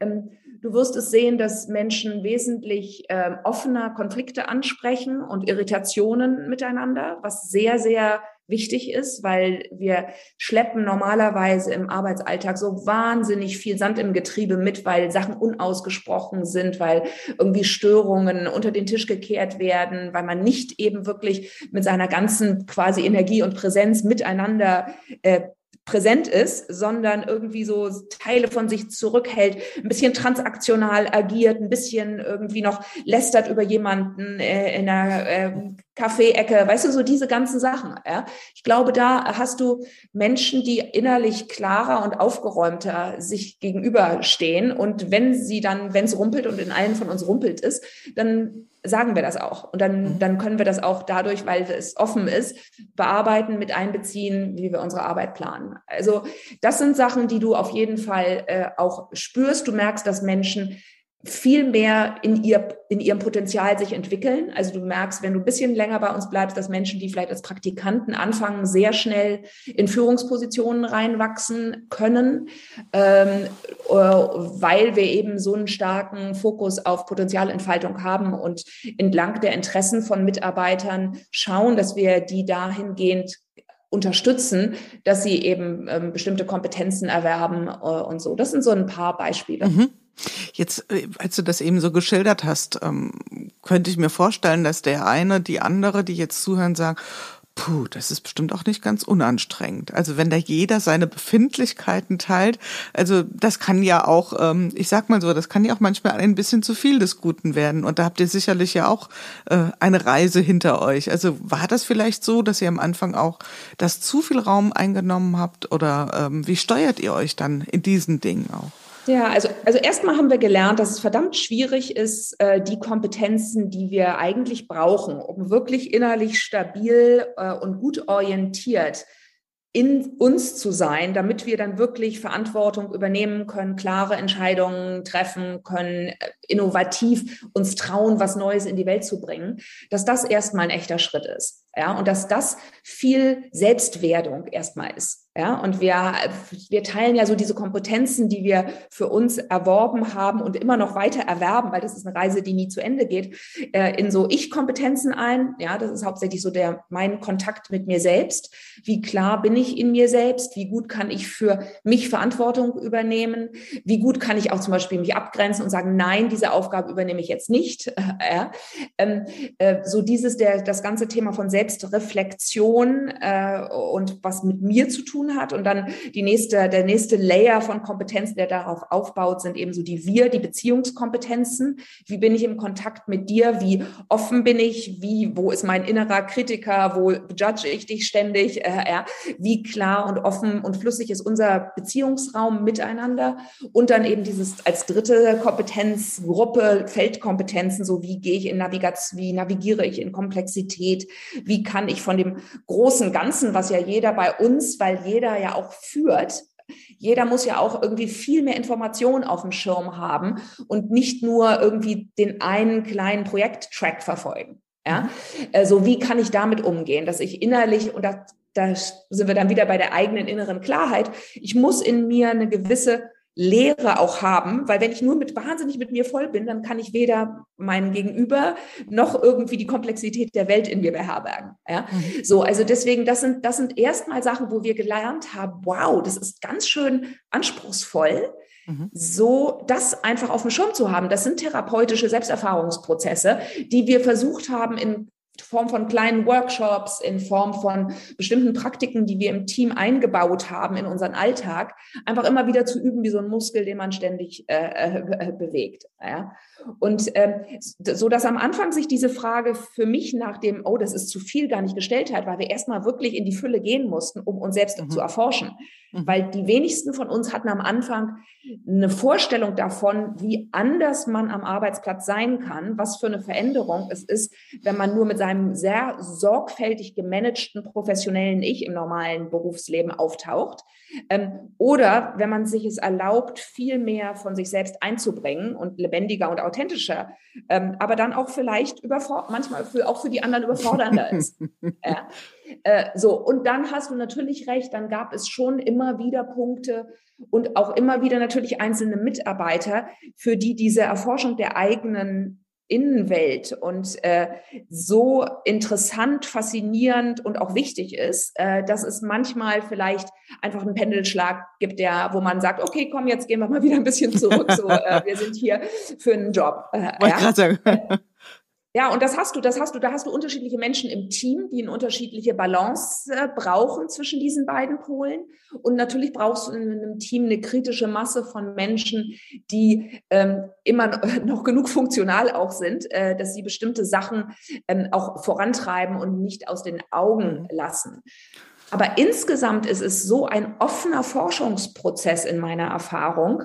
Ähm, du wirst es sehen, dass Menschen wesentlich äh, offener Konflikte ansprechen und Irritationen miteinander, was sehr, sehr wichtig ist, weil wir schleppen normalerweise im Arbeitsalltag so wahnsinnig viel Sand im Getriebe mit, weil Sachen unausgesprochen sind, weil irgendwie Störungen unter den Tisch gekehrt werden, weil man nicht eben wirklich mit seiner ganzen quasi Energie und Präsenz miteinander äh, präsent ist, sondern irgendwie so Teile von sich zurückhält, ein bisschen transaktional agiert, ein bisschen irgendwie noch lästert über jemanden äh, in einer äh, Kaffeeecke, weißt du, so diese ganzen Sachen. Ja? Ich glaube, da hast du Menschen, die innerlich klarer und aufgeräumter sich gegenüberstehen. Und wenn sie dann, wenn es rumpelt und in allen von uns rumpelt ist, dann sagen wir das auch. Und dann, mhm. dann können wir das auch dadurch, weil es offen ist, bearbeiten, mit einbeziehen, wie wir unsere Arbeit planen. Also das sind Sachen, die du auf jeden Fall äh, auch spürst. Du merkst, dass Menschen viel mehr in, ihr, in ihrem Potenzial sich entwickeln. Also du merkst, wenn du ein bisschen länger bei uns bleibst, dass Menschen, die vielleicht als Praktikanten anfangen, sehr schnell in Führungspositionen reinwachsen können, ähm, äh, weil wir eben so einen starken Fokus auf Potenzialentfaltung haben und entlang der Interessen von Mitarbeitern schauen, dass wir die dahingehend unterstützen, dass sie eben ähm, bestimmte Kompetenzen erwerben äh, und so. Das sind so ein paar Beispiele. Mhm. Jetzt, äh, als du das eben so geschildert hast, ähm, könnte ich mir vorstellen, dass der eine, die andere, die jetzt zuhören, sagen, Puh, das ist bestimmt auch nicht ganz unanstrengend. Also wenn da jeder seine Befindlichkeiten teilt, also das kann ja auch, ähm, ich sag mal so, das kann ja auch manchmal ein bisschen zu viel des Guten werden. Und da habt ihr sicherlich ja auch äh, eine Reise hinter euch. Also war das vielleicht so, dass ihr am Anfang auch das zu viel Raum eingenommen habt? Oder ähm, wie steuert ihr euch dann in diesen Dingen auch? Ja, also, also erstmal haben wir gelernt, dass es verdammt schwierig ist, äh, die Kompetenzen, die wir eigentlich brauchen, um wirklich innerlich stabil äh, und gut orientiert in uns zu sein, damit wir dann wirklich Verantwortung übernehmen können, klare Entscheidungen treffen können, äh, innovativ uns trauen, was Neues in die Welt zu bringen, dass das erstmal ein echter Schritt ist. Ja, und dass das viel Selbstwerdung erstmal ist. Ja, und wir, wir teilen ja so diese Kompetenzen, die wir für uns erworben haben und immer noch weiter erwerben, weil das ist eine Reise, die nie zu Ende geht, äh, in so Ich-Kompetenzen ein. Ja, das ist hauptsächlich so der, mein Kontakt mit mir selbst. Wie klar bin ich in mir selbst? Wie gut kann ich für mich Verantwortung übernehmen? Wie gut kann ich auch zum Beispiel mich abgrenzen und sagen, nein, diese Aufgabe übernehme ich jetzt nicht. Ja, ähm, äh, so dieses, der, das ganze Thema von Selbstreflexion äh, und was mit mir zu tun tun hat. Und dann die nächste, der nächste Layer von Kompetenzen, der darauf aufbaut, sind eben so die Wir, die Beziehungskompetenzen. Wie bin ich im Kontakt mit dir? Wie offen bin ich? Wie, wo ist mein innerer Kritiker? Wo judge ich dich ständig? Äh, ja. Wie klar und offen und flüssig ist unser Beziehungsraum miteinander? Und dann eben dieses als dritte Kompetenzgruppe, Feldkompetenzen, so wie gehe ich in Navigation, wie navigiere ich in Komplexität? Wie kann ich von dem großen Ganzen, was ja jeder bei uns, weil jeder ja auch führt, jeder muss ja auch irgendwie viel mehr Informationen auf dem Schirm haben und nicht nur irgendwie den einen kleinen Projekttrack verfolgen. Ja, also wie kann ich damit umgehen, dass ich innerlich und da, da sind wir dann wieder bei der eigenen inneren Klarheit. Ich muss in mir eine gewisse Lehre auch haben, weil wenn ich nur mit wahnsinnig mit mir voll bin, dann kann ich weder meinen Gegenüber noch irgendwie die Komplexität der Welt in mir beherbergen. Ja? Mhm. So, also deswegen, das sind, das sind erstmal Sachen, wo wir gelernt haben, wow, das ist ganz schön anspruchsvoll, mhm. so das einfach auf dem Schirm zu haben. Das sind therapeutische Selbsterfahrungsprozesse, die wir versucht haben, in Form von kleinen Workshops, in Form von bestimmten Praktiken, die wir im Team eingebaut haben in unseren Alltag, einfach immer wieder zu üben wie so ein Muskel, den man ständig äh, äh, bewegt. Ja? Und ähm, so, dass am Anfang sich diese Frage für mich nach dem, oh, das ist zu viel, gar nicht gestellt hat, weil wir erstmal wirklich in die Fülle gehen mussten, um uns selbst mhm. zu erforschen. Mhm. Weil die wenigsten von uns hatten am Anfang eine Vorstellung davon, wie anders man am Arbeitsplatz sein kann, was für eine Veränderung es ist, wenn man nur mit seinem sehr sorgfältig gemanagten professionellen Ich im normalen Berufsleben auftaucht. Ähm, oder wenn man sich es erlaubt, viel mehr von sich selbst einzubringen und lebendiger und authentischer, ähm, aber dann auch vielleicht manchmal für, auch für die anderen überfordernder ist. ja. Äh, so, und dann hast du natürlich recht, dann gab es schon immer wieder Punkte und auch immer wieder natürlich einzelne Mitarbeiter, für die diese Erforschung der eigenen Innenwelt und äh, so interessant, faszinierend und auch wichtig ist, äh, dass es manchmal vielleicht einfach einen Pendelschlag gibt, der, wo man sagt, okay, komm, jetzt gehen wir mal wieder ein bisschen zurück. So, äh, wir sind hier für einen Job. Äh, ja? Ja, und das hast du, das hast du, da hast du unterschiedliche Menschen im Team, die eine unterschiedliche Balance äh, brauchen zwischen diesen beiden Polen. Und natürlich brauchst du in einem Team eine kritische Masse von Menschen, die ähm, immer noch genug funktional auch sind, äh, dass sie bestimmte Sachen ähm, auch vorantreiben und nicht aus den Augen mhm. lassen. Aber insgesamt ist es so ein offener Forschungsprozess in meiner Erfahrung,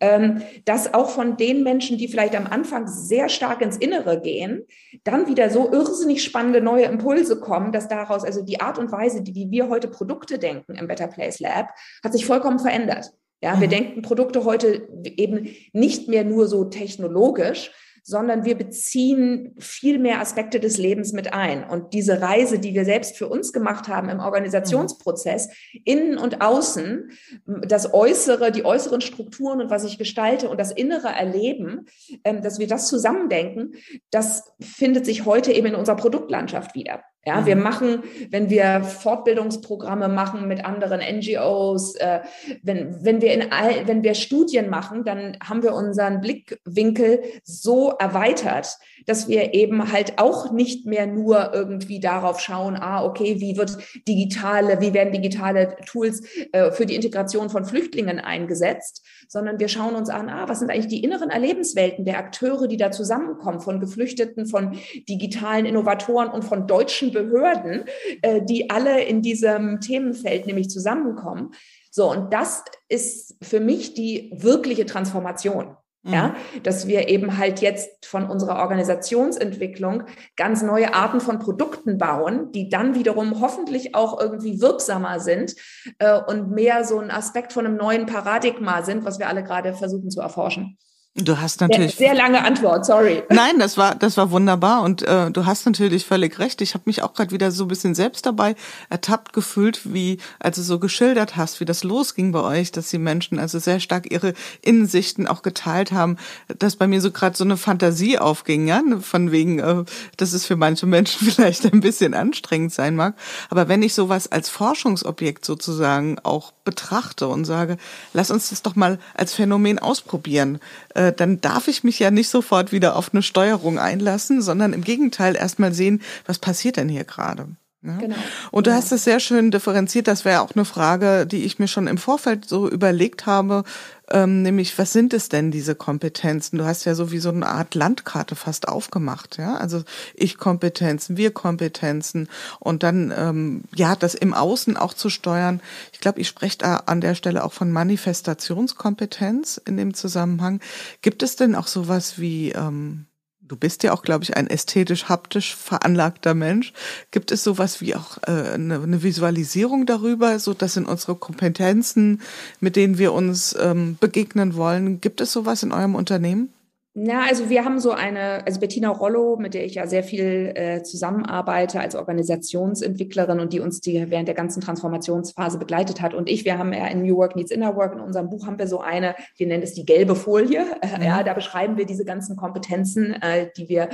ähm, dass auch von den Menschen, die vielleicht am Anfang sehr stark ins Innere gehen, dann wieder so irrsinnig spannende neue Impulse kommen, dass daraus also die Art und Weise, wie wir heute Produkte denken im Better Place Lab, hat sich vollkommen verändert. Ja, wir mhm. denken Produkte heute eben nicht mehr nur so technologisch, sondern wir beziehen viel mehr Aspekte des Lebens mit ein. Und diese Reise, die wir selbst für uns gemacht haben im Organisationsprozess, innen und außen, das Äußere, die äußeren Strukturen und was ich gestalte und das innere Erleben, ähm, dass wir das zusammendenken, das findet sich heute eben in unserer Produktlandschaft wieder. Ja, wir mhm. machen, wenn wir Fortbildungsprogramme machen mit anderen NGOs, äh, wenn, wenn wir in all, wenn wir Studien machen, dann haben wir unseren Blickwinkel so erweitert, dass wir eben halt auch nicht mehr nur irgendwie darauf schauen, ah, okay, wie wird digitale, wie werden digitale Tools äh, für die Integration von Flüchtlingen eingesetzt, sondern wir schauen uns an, ah, was sind eigentlich die inneren Erlebenswelten der Akteure, die da zusammenkommen, von Geflüchteten, von digitalen Innovatoren und von deutschen Behörden, äh, die alle in diesem Themenfeld nämlich zusammenkommen. So, und das ist für mich die wirkliche Transformation. Ja, mhm. dass wir eben halt jetzt von unserer Organisationsentwicklung ganz neue Arten von Produkten bauen, die dann wiederum hoffentlich auch irgendwie wirksamer sind äh, und mehr so ein Aspekt von einem neuen Paradigma sind, was wir alle gerade versuchen zu erforschen. Du hast natürlich sehr, sehr lange Antwort, sorry. Nein, das war das war wunderbar und äh, du hast natürlich völlig recht. Ich habe mich auch gerade wieder so ein bisschen selbst dabei ertappt gefühlt, wie als du so geschildert hast, wie das losging bei euch, dass die Menschen also sehr stark ihre Innensichten auch geteilt haben, dass bei mir so gerade so eine Fantasie aufging, ja, von wegen, äh, dass es für manche Menschen vielleicht ein bisschen anstrengend sein mag, aber wenn ich sowas als Forschungsobjekt sozusagen auch betrachte und sage, lass uns das doch mal als Phänomen ausprobieren äh, dann darf ich mich ja nicht sofort wieder auf eine Steuerung einlassen, sondern im Gegenteil erstmal sehen, was passiert denn hier gerade. Ja? Genau. Und du ja. hast es sehr schön differenziert. Das wäre auch eine Frage, die ich mir schon im Vorfeld so überlegt habe, ähm, nämlich was sind es denn diese Kompetenzen? Du hast ja so wie so eine Art Landkarte fast aufgemacht, ja. Also ich Kompetenzen, wir Kompetenzen und dann ähm, ja das im Außen auch zu steuern. Ich glaube, ich spreche da an der Stelle auch von Manifestationskompetenz in dem Zusammenhang. Gibt es denn auch sowas wie ähm, Du bist ja auch, glaube ich, ein ästhetisch-haptisch veranlagter Mensch. Gibt es sowas wie auch äh, eine, eine Visualisierung darüber, so dass in unsere Kompetenzen, mit denen wir uns ähm, begegnen wollen, gibt es sowas in eurem Unternehmen? Na, also wir haben so eine, also Bettina Rollo, mit der ich ja sehr viel äh, zusammenarbeite als Organisationsentwicklerin und die uns die während der ganzen Transformationsphase begleitet hat. Und ich, wir haben ja in New Work Needs Inner Work, in unserem Buch haben wir so eine, wir nennen es die gelbe Folie, äh, ja, da beschreiben wir diese ganzen Kompetenzen, äh, die wir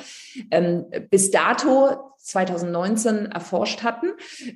ähm, bis dato 2019 erforscht hatten.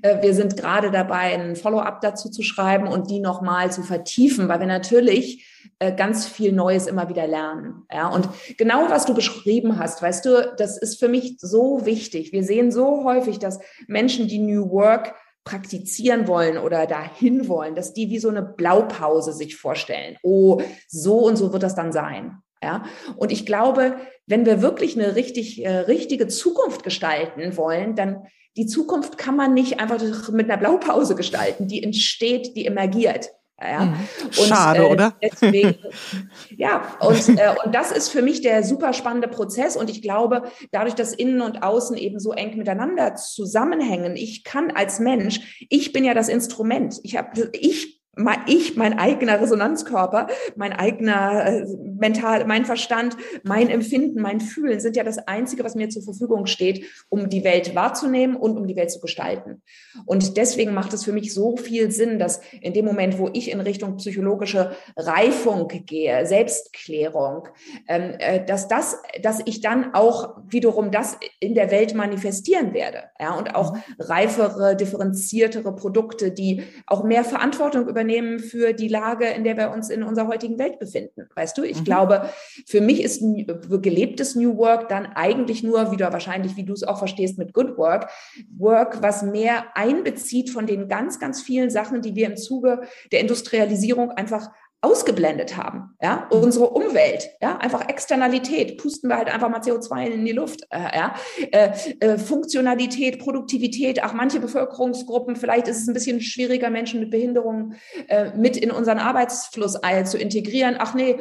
Äh, wir sind gerade dabei, ein Follow-up dazu zu schreiben und die nochmal zu vertiefen, weil wir natürlich ganz viel Neues immer wieder lernen. Ja, und genau was du beschrieben hast, weißt du, das ist für mich so wichtig. Wir sehen so häufig, dass Menschen, die New Work praktizieren wollen oder dahin wollen, dass die wie so eine Blaupause sich vorstellen. Oh, so und so wird das dann sein. Ja, und ich glaube, wenn wir wirklich eine richtig, äh, richtige Zukunft gestalten wollen, dann die Zukunft kann man nicht einfach mit einer Blaupause gestalten. Die entsteht, die emergiert. Ja. Mhm. Und, Schade, äh, oder? Deswegen, ja, und, äh, und das ist für mich der super spannende Prozess. Und ich glaube, dadurch, dass Innen und Außen eben so eng miteinander zusammenhängen, ich kann als Mensch, ich bin ja das Instrument. Ich habe, ich ich, mein eigener Resonanzkörper, mein eigener äh, mental, mein Verstand, mein Empfinden, mein Fühlen sind ja das Einzige, was mir zur Verfügung steht, um die Welt wahrzunehmen und um die Welt zu gestalten. Und deswegen macht es für mich so viel Sinn, dass in dem Moment, wo ich in Richtung psychologische Reifung gehe, Selbstklärung, ähm, äh, dass das, dass ich dann auch wiederum das in der Welt manifestieren werde, ja, und auch mhm. reifere, differenziertere Produkte, die auch mehr Verantwortung über übernehmen für die Lage, in der wir uns in unserer heutigen Welt befinden. Weißt du, ich mhm. glaube, für mich ist gelebtes New Work dann eigentlich nur, wie du wahrscheinlich, wie du es auch verstehst, mit Good Work, Work, was mehr einbezieht von den ganz, ganz vielen Sachen, die wir im Zuge der Industrialisierung einfach ausgeblendet haben, ja, unsere Umwelt, ja, einfach Externalität, pusten wir halt einfach mal CO2 in die Luft, äh, ja, äh, äh, Funktionalität, Produktivität, auch manche Bevölkerungsgruppen, vielleicht ist es ein bisschen schwieriger, Menschen mit Behinderungen äh, mit in unseren Arbeitsfluss zu integrieren, ach nee,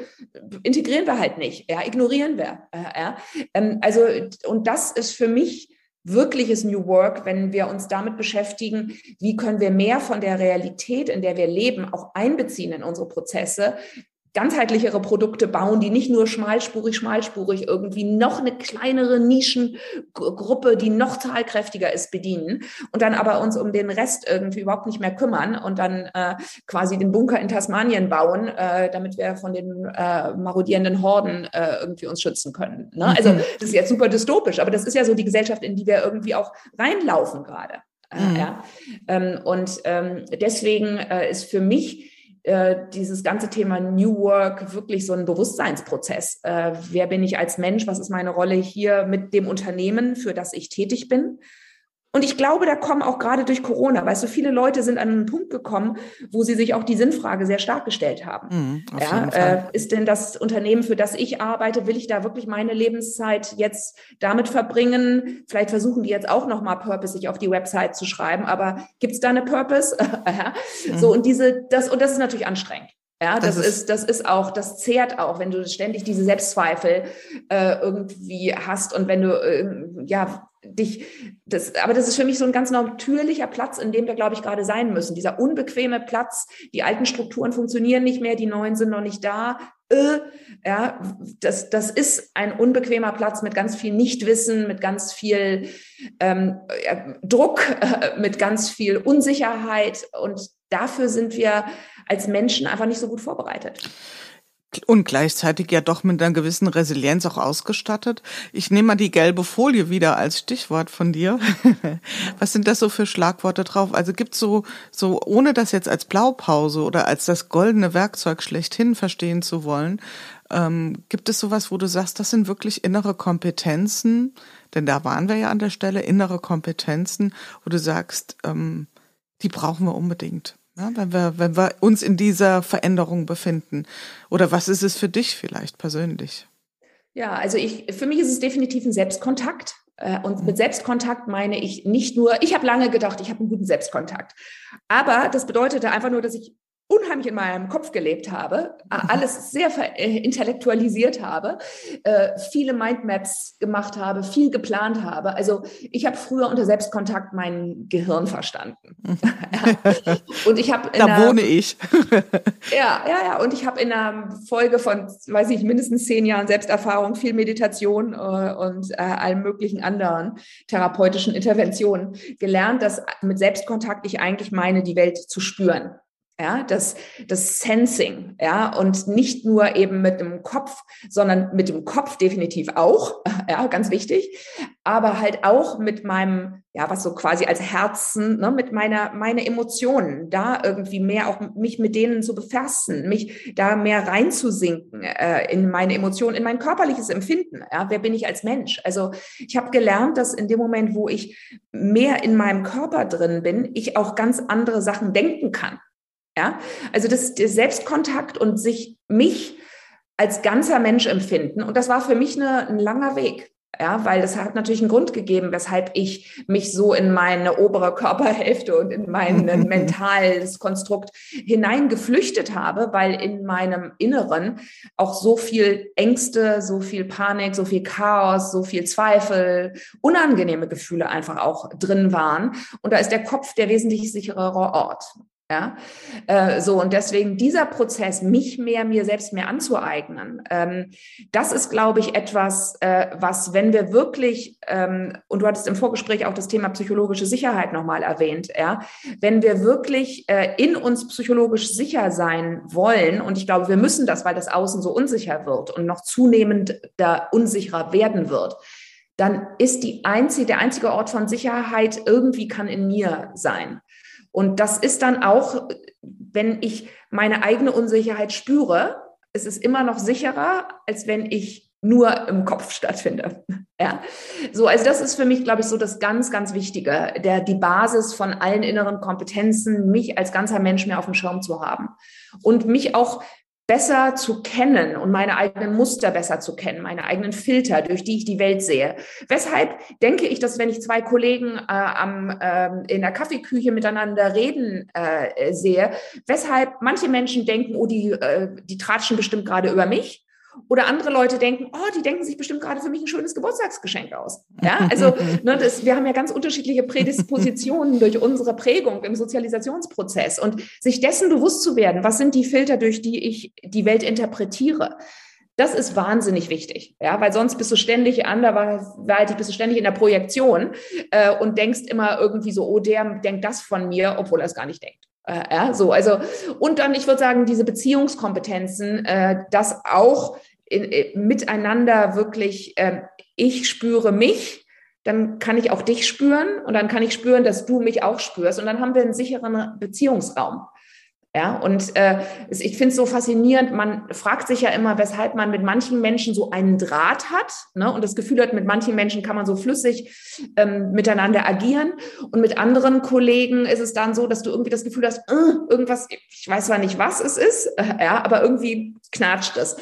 integrieren wir halt nicht, ja, ignorieren wir, äh, ja, ähm, also, und das ist für mich wirkliches New Work, wenn wir uns damit beschäftigen, wie können wir mehr von der Realität, in der wir leben, auch einbeziehen in unsere Prozesse, ganzheitlichere Produkte bauen, die nicht nur schmalspurig, schmalspurig irgendwie noch eine kleinere Nischengruppe, die noch zahlkräftiger ist, bedienen und dann aber uns um den Rest irgendwie überhaupt nicht mehr kümmern und dann äh, quasi den Bunker in Tasmanien bauen, äh, damit wir von den äh, marodierenden Horden äh, irgendwie uns schützen können. Ne? Also mhm. das ist jetzt super dystopisch, aber das ist ja so die Gesellschaft, in die wir irgendwie auch reinlaufen gerade. Äh, mhm. Ja? Ähm, und ähm, deswegen äh, ist für mich äh, dieses ganze Thema New Work wirklich so ein Bewusstseinsprozess. Äh, wer bin ich als Mensch? Was ist meine Rolle hier mit dem Unternehmen, für das ich tätig bin? Und ich glaube, da kommen auch gerade durch Corona, weißt du, viele Leute sind an einen Punkt gekommen, wo sie sich auch die Sinnfrage sehr stark gestellt haben. Mhm, ja, äh, ist denn das Unternehmen, für das ich arbeite, will ich da wirklich meine Lebenszeit jetzt damit verbringen? Vielleicht versuchen die jetzt auch nochmal Purpose sich auf die Website zu schreiben, aber gibt es da eine Purpose? mhm. So, und diese, das, und das ist natürlich anstrengend. Ja, das, das ist, das ist auch, das zehrt auch, wenn du ständig diese Selbstzweifel äh, irgendwie hast und wenn du äh, ja dich, das, aber das ist für mich so ein ganz natürlicher Platz, in dem wir, glaube ich, gerade sein müssen. Dieser unbequeme Platz, die alten Strukturen funktionieren nicht mehr, die neuen sind noch nicht da. Äh, ja, das, das ist ein unbequemer Platz mit ganz viel Nichtwissen, mit ganz viel ähm, Druck, äh, mit ganz viel Unsicherheit. Und dafür sind wir als Menschen einfach nicht so gut vorbereitet. Und gleichzeitig ja doch mit einer gewissen Resilienz auch ausgestattet. Ich nehme mal die gelbe Folie wieder als Stichwort von dir. Was sind das so für Schlagworte drauf? Also gibt so, so, ohne das jetzt als Blaupause oder als das goldene Werkzeug schlechthin verstehen zu wollen, ähm, gibt es sowas, wo du sagst, das sind wirklich innere Kompetenzen? Denn da waren wir ja an der Stelle, innere Kompetenzen, wo du sagst, ähm, die brauchen wir unbedingt. Ja, wenn wir, wenn wir uns in dieser Veränderung befinden. Oder was ist es für dich vielleicht persönlich? Ja, also ich, für mich ist es definitiv ein Selbstkontakt. Äh, und mit mhm. Selbstkontakt meine ich nicht nur, ich habe lange gedacht, ich habe einen guten Selbstkontakt. Aber das bedeutete einfach nur, dass ich unheimlich in meinem Kopf gelebt habe, alles sehr äh, intellektualisiert habe, äh, viele Mindmaps gemacht habe, viel geplant habe. Also ich habe früher unter Selbstkontakt mein Gehirn verstanden. und ich habe da einer, wohne ich. ja, ja, ja. Und ich habe in einer Folge von, weiß ich, mindestens zehn Jahren Selbsterfahrung, viel Meditation äh, und allen möglichen anderen therapeutischen Interventionen gelernt, dass mit Selbstkontakt ich eigentlich meine, die Welt zu spüren ja, das, das Sensing, ja, und nicht nur eben mit dem Kopf, sondern mit dem Kopf definitiv auch, ja, ganz wichtig, aber halt auch mit meinem, ja, was so quasi als Herzen, ne, mit meiner, meine Emotionen, da irgendwie mehr auch mich mit denen zu befassen, mich da mehr reinzusinken äh, in meine Emotionen, in mein körperliches Empfinden, ja, wer bin ich als Mensch? Also ich habe gelernt, dass in dem Moment, wo ich mehr in meinem Körper drin bin, ich auch ganz andere Sachen denken kann. Ja, also das, der Selbstkontakt und sich mich als ganzer Mensch empfinden. Und das war für mich eine, ein langer Weg. Ja, weil es hat natürlich einen Grund gegeben, weshalb ich mich so in meine obere Körperhälfte und in mein mentales Konstrukt hineingeflüchtet habe, weil in meinem Inneren auch so viel Ängste, so viel Panik, so viel Chaos, so viel Zweifel, unangenehme Gefühle einfach auch drin waren. Und da ist der Kopf der wesentlich sicherere Ort. Ja, äh, so und deswegen dieser Prozess, mich mehr mir selbst mehr anzueignen, ähm, das ist, glaube ich, etwas, äh, was, wenn wir wirklich ähm, und du hattest im Vorgespräch auch das Thema psychologische Sicherheit nochmal erwähnt, ja, wenn wir wirklich äh, in uns psychologisch sicher sein wollen und ich glaube, wir müssen das, weil das Außen so unsicher wird und noch zunehmend da unsicherer werden wird, dann ist die einzige, der einzige Ort von Sicherheit irgendwie kann in mir sein. Und das ist dann auch, wenn ich meine eigene Unsicherheit spüre, es ist immer noch sicherer, als wenn ich nur im Kopf stattfinde. Ja, so, also das ist für mich, glaube ich, so das ganz, ganz Wichtige, der, die Basis von allen inneren Kompetenzen, mich als ganzer Mensch mehr auf dem Schirm zu haben und mich auch besser zu kennen und meine eigenen Muster besser zu kennen, meine eigenen Filter, durch die ich die Welt sehe. Weshalb denke ich, dass wenn ich zwei Kollegen äh, am, äh, in der Kaffeeküche miteinander reden äh, sehe, weshalb manche Menschen denken, oh, die, äh, die tratschen bestimmt gerade über mich Oder andere Leute denken, oh, die denken sich bestimmt gerade für mich ein schönes Geburtstagsgeschenk aus. Ja, also ne, das, wir haben ja ganz unterschiedliche Prädispositionen durch unsere Prägung im Sozialisationsprozess und sich dessen bewusst zu werden, was sind die Filter, durch die ich die Welt interpretiere. Das ist wahnsinnig wichtig, ja, weil sonst bist du ständig anderweitig, bist du ständig in der Projektion äh, und denkst immer irgendwie so, oh, der denkt das von mir, obwohl er es gar nicht denkt. Äh, ja, so, also, und dann, ich würde sagen, diese Beziehungskompetenzen, äh, das auch in, in, äh, miteinander wirklich, äh, ich spüre mich, dann kann ich auch dich spüren und dann kann ich spüren, dass du mich auch spürst und dann haben wir einen sicheren Beziehungsraum. Ja, und äh, ich finde es so faszinierend, man fragt sich ja immer, weshalb man mit manchen Menschen so einen Draht hat ne, und das Gefühl hat, mit manchen Menschen kann man so flüssig ähm, miteinander agieren. Und mit anderen Kollegen ist es dann so, dass du irgendwie das Gefühl hast, äh, irgendwas, ich weiß zwar nicht, was es ist, äh, ja, aber irgendwie knatscht es.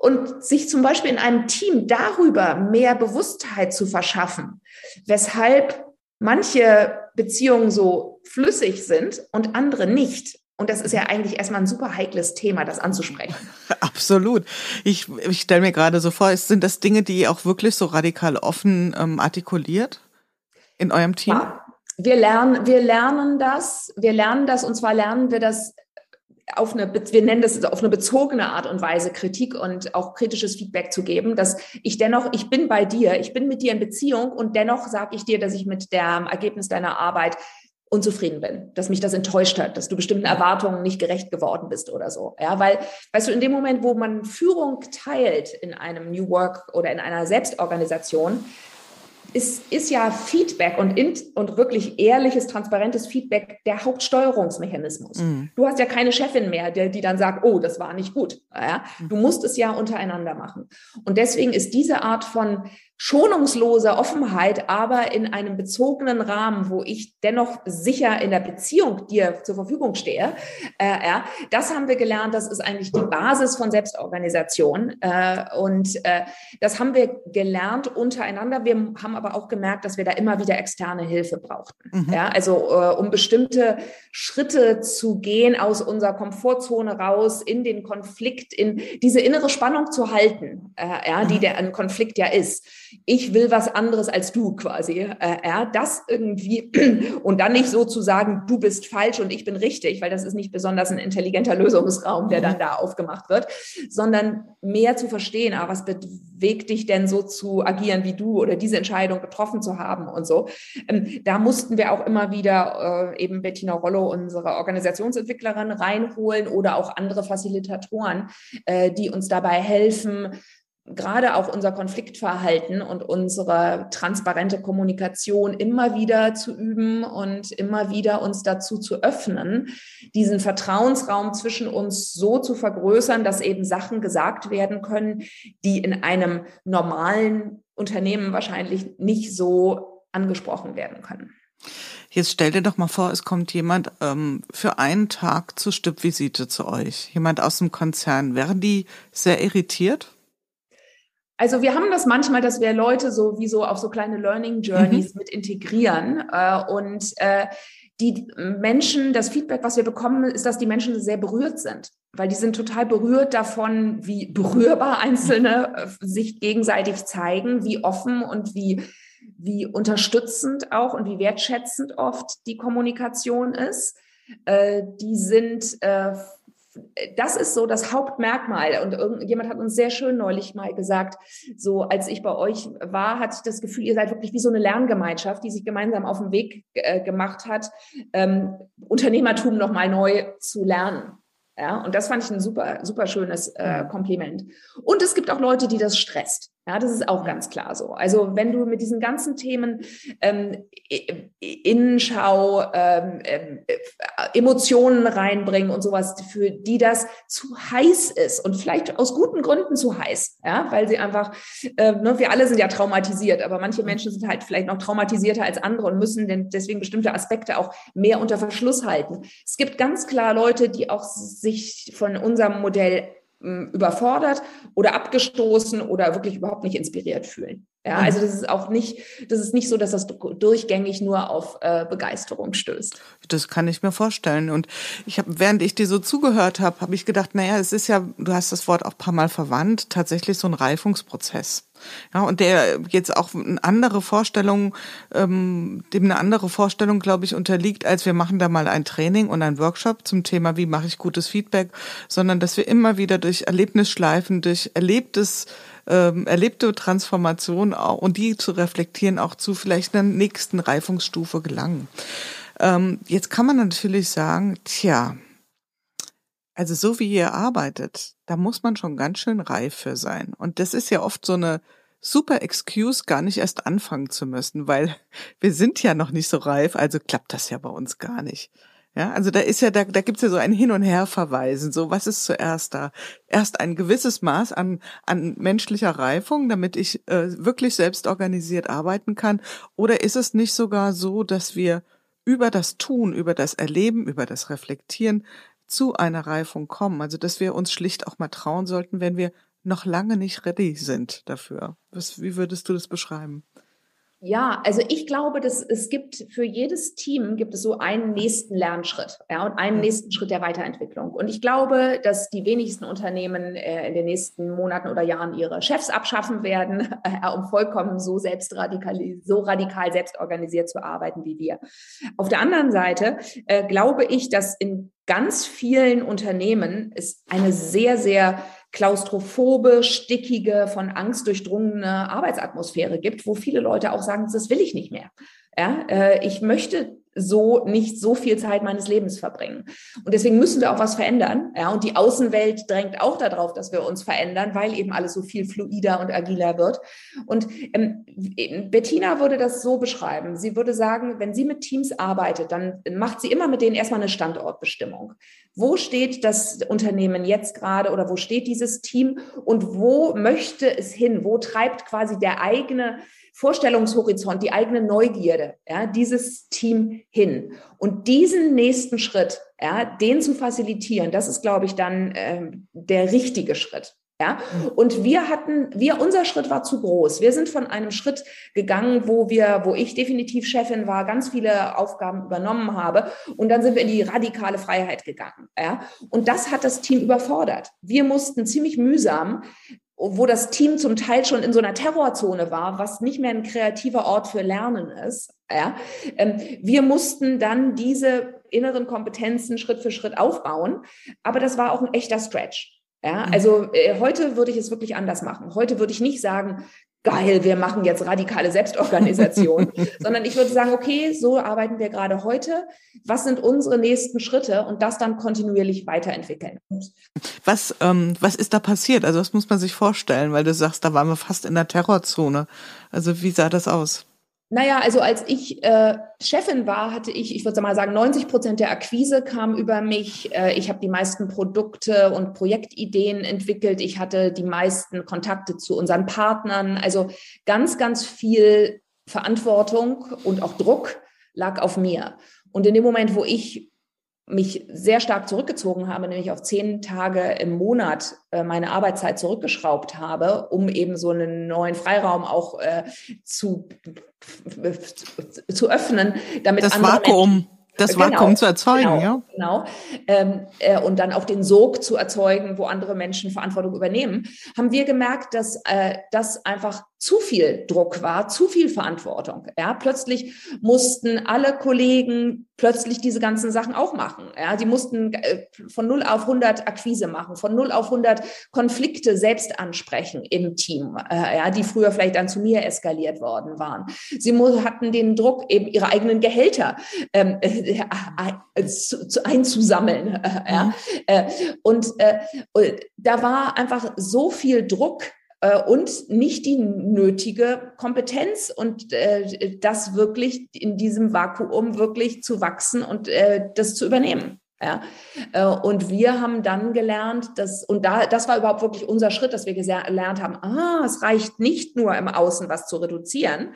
Und sich zum Beispiel in einem Team darüber mehr Bewusstheit zu verschaffen, weshalb manche Beziehungen so flüssig sind und andere nicht. Und das ist ja eigentlich erstmal ein super heikles Thema, das anzusprechen. Absolut. Ich, ich stelle mir gerade so vor, sind das Dinge, die ihr auch wirklich so radikal offen ähm, artikuliert in eurem Team? Ja, wir lernen, wir lernen das. Wir lernen das und zwar lernen wir das auf eine, wir nennen das auf eine bezogene Art und Weise Kritik und auch kritisches Feedback zu geben, dass ich dennoch, ich bin bei dir, ich bin mit dir in Beziehung und dennoch sage ich dir, dass ich mit dem Ergebnis deiner Arbeit unzufrieden bin, dass mich das enttäuscht hat, dass du bestimmten Erwartungen nicht gerecht geworden bist oder so. Ja, weil, weißt du, in dem Moment, wo man Führung teilt in einem New Work oder in einer Selbstorganisation, ist, ist ja Feedback und, in, und wirklich ehrliches, transparentes Feedback der Hauptsteuerungsmechanismus. Mhm. Du hast ja keine Chefin mehr, der, die dann sagt, oh, das war nicht gut. Ja? Mhm. Du musst es ja untereinander machen. Und deswegen ist diese Art von schonungslose Offenheit, aber in einem bezogenen Rahmen, wo ich dennoch sicher in der Beziehung dir zur Verfügung stehe. Äh, ja, das haben wir gelernt, das ist eigentlich die Basis von Selbstorganisation. Äh, und äh, das haben wir gelernt untereinander. Wir haben aber auch gemerkt, dass wir da immer wieder externe Hilfe brauchten. Mhm. Ja, also äh, um bestimmte Schritte zu gehen aus unserer Komfortzone raus, in den Konflikt, in diese innere Spannung zu halten, äh, ja, die mhm. der ein Konflikt ja ist ich will was anderes als du quasi. Äh, ja, das irgendwie und dann nicht so zu sagen, du bist falsch und ich bin richtig, weil das ist nicht besonders ein intelligenter Lösungsraum, der dann da aufgemacht wird, sondern mehr zu verstehen, ah, was bewegt dich denn so zu agieren wie du oder diese Entscheidung getroffen zu haben und so. Ähm, da mussten wir auch immer wieder äh, eben Bettina Rollo, unsere Organisationsentwicklerin, reinholen oder auch andere Facilitatoren, äh, die uns dabei helfen, gerade auch unser Konfliktverhalten und unsere transparente Kommunikation immer wieder zu üben und immer wieder uns dazu zu öffnen, diesen Vertrauensraum zwischen uns so zu vergrößern, dass eben Sachen gesagt werden können, die in einem normalen Unternehmen wahrscheinlich nicht so angesprochen werden können. Jetzt stell dir doch mal vor, es kommt jemand ähm, für einen Tag zur Stippvisite zu euch, jemand aus dem Konzern. Wären die sehr irritiert? Also wir haben das manchmal, dass wir Leute so wie so auf so kleine Learning Journeys mhm. mit integrieren äh, und äh, die Menschen, das Feedback, was wir bekommen, ist, dass die Menschen sehr berührt sind, weil die sind total berührt davon, wie berührbar Einzelne äh, sich gegenseitig zeigen, wie offen und wie, wie unterstützend auch und wie wertschätzend oft die Kommunikation ist. Äh, die sind äh, das ist so das Hauptmerkmal. Und irgendjemand hat uns sehr schön neulich mal gesagt, so als ich bei euch war, hatte ich das Gefühl, ihr seid wirklich wie so eine Lerngemeinschaft, die sich gemeinsam auf den Weg äh, gemacht hat, ähm, Unternehmertum nochmal neu zu lernen. Ja, und das fand ich ein super, super schönes äh, Kompliment. Und es gibt auch Leute, die das stresst. Ja, das ist auch ganz klar so. Also wenn du mit diesen ganzen Themen ähm, Innenschau, ähm, äh, Emotionen reinbringen und sowas, für die das zu heiß ist und vielleicht aus guten Gründen zu heiß, ja, weil sie einfach, äh, ne, wir alle sind ja traumatisiert, aber manche Menschen sind halt vielleicht noch traumatisierter als andere und müssen denn deswegen bestimmte Aspekte auch mehr unter Verschluss halten. Es gibt ganz klar Leute, die auch sich von unserem Modell überfordert oder abgestoßen oder wirklich überhaupt nicht inspiriert fühlen. Ja, also das ist auch nicht, das ist nicht so, dass das durchgängig nur auf äh, Begeisterung stößt. Das kann ich mir vorstellen. Und ich habe, während ich dir so zugehört habe, habe ich gedacht, naja, es ist ja, du hast das Wort auch ein paar Mal verwandt, tatsächlich so ein Reifungsprozess. Ja, und der jetzt auch eine andere Vorstellung, ähm, dem eine andere Vorstellung, glaube ich, unterliegt, als wir machen da mal ein Training und ein Workshop zum Thema, wie mache ich gutes Feedback, sondern dass wir immer wieder durch Erlebnisschleifen, durch erlebtes ähm, erlebte Transformation auch, und die zu reflektieren auch zu vielleicht einer nächsten Reifungsstufe gelangen. Ähm, jetzt kann man natürlich sagen, tja, also so wie ihr arbeitet, da muss man schon ganz schön reif für sein. Und das ist ja oft so eine super Excuse, gar nicht erst anfangen zu müssen, weil wir sind ja noch nicht so reif, also klappt das ja bei uns gar nicht. Ja, also da ist ja, da, da gibt's ja so ein Hin- und Herverweisen. So, was ist zuerst da? Erst ein gewisses Maß an, an menschlicher Reifung, damit ich äh, wirklich selbst organisiert arbeiten kann. Oder ist es nicht sogar so, dass wir über das Tun, über das Erleben, über das Reflektieren zu einer Reifung kommen? Also, dass wir uns schlicht auch mal trauen sollten, wenn wir noch lange nicht ready sind dafür. Was, wie würdest du das beschreiben? Ja, also ich glaube, dass es gibt für jedes Team gibt es so einen nächsten Lernschritt ja, und einen nächsten Schritt der Weiterentwicklung. Und ich glaube, dass die wenigsten Unternehmen äh, in den nächsten Monaten oder Jahren ihre Chefs abschaffen werden, äh, um vollkommen so selbst radikal, so radikal selbst organisiert zu arbeiten wie wir. Auf der anderen Seite äh, glaube ich, dass in ganz vielen Unternehmen es eine sehr, sehr klaustrophobe, stickige, von Angst durchdrungene Arbeitsatmosphäre gibt, wo viele Leute auch sagen, das will ich nicht mehr. Ja, äh, ich möchte so nicht so viel Zeit meines Lebens verbringen. Und deswegen müssen wir auch was verändern. Ja, und die Außenwelt drängt auch darauf, dass wir uns verändern, weil eben alles so viel fluider und agiler wird. Und ähm, Bettina würde das so beschreiben. Sie würde sagen, wenn sie mit Teams arbeitet, dann macht sie immer mit denen erstmal eine Standortbestimmung. Wo steht das Unternehmen jetzt gerade oder wo steht dieses Team und wo möchte es hin? Wo treibt quasi der eigene Vorstellungshorizont, die eigene Neugierde, ja, dieses Team hin. Und diesen nächsten Schritt, ja, den zu facilitieren, das ist, glaube ich, dann ähm, der richtige Schritt. Ja, und wir hatten, wir, unser Schritt war zu groß. Wir sind von einem Schritt gegangen, wo wir, wo ich definitiv Chefin war, ganz viele Aufgaben übernommen habe. Und dann sind wir in die radikale Freiheit gegangen. Ja, und das hat das Team überfordert. Wir mussten ziemlich mühsam wo das Team zum Teil schon in so einer Terrorzone war, was nicht mehr ein kreativer Ort für Lernen ist. Ja, ähm, wir mussten dann diese inneren Kompetenzen Schritt für Schritt aufbauen, aber das war auch ein echter Stretch. Ja, mhm. also äh, heute würde ich es wirklich anders machen. Heute würde ich nicht sagen, geil, wir machen jetzt radikale Selbstorganisation, sondern ich würde sagen, okay, so arbeiten wir gerade heute. Was sind unsere nächsten Schritte und das dann kontinuierlich weiterentwickeln. Was, ähm, was ist da passiert? Also was muss man sich vorstellen? Weil du sagst, da waren wir fast in der Terrorzone. Also wie sah das aus? Naja, also als ich äh, Chefin war, hatte ich, ich würde mal sagen, 90 Prozent der Akquise kam über mich. Äh, ich habe die meisten Produkte und Projektideen entwickelt. Ich hatte die meisten Kontakte zu unseren Partnern. Also ganz, ganz viel Verantwortung und auch Druck lag auf mir. Und in dem Moment, wo ich mich sehr stark zurückgezogen habe, nämlich auf zehn Tage im Monat äh, meine Arbeitszeit zurückgeschraubt habe, um eben so einen neuen Freiraum auch äh, zu, zu öffnen, damit das Vakuum. Menschen das genau, Vakuum zu erzeugen, genau, ja. Genau. Ähm, äh, und dann auch den Sog zu erzeugen, wo andere Menschen Verantwortung übernehmen, haben wir gemerkt, dass äh, das einfach zu viel Druck war, zu viel Verantwortung. Ja, plötzlich mussten alle Kollegen plötzlich diese ganzen Sachen auch machen. Ja, die mussten äh, von 0 auf 100 Akquise machen, von 0 auf 100 Konflikte selbst ansprechen im Team, äh, ja, die früher vielleicht dann zu mir eskaliert worden waren. Sie hatten den Druck, eben ihre eigenen Gehälter ähm, äh, äh, zu, zu einzusammeln. Äh, ja. Mhm. Äh, und da war einfach so viel Druck äh, und nicht die nötige Kompetenz und äh, das wirklich in diesem Vakuum wirklich zu wachsen und äh, das zu übernehmen. Ja, äh, und wir haben dann gelernt, dass, und da, das war überhaupt wirklich unser Schritt, dass wir gelernt haben, ah, es reicht nicht nur im Außen was zu reduzieren.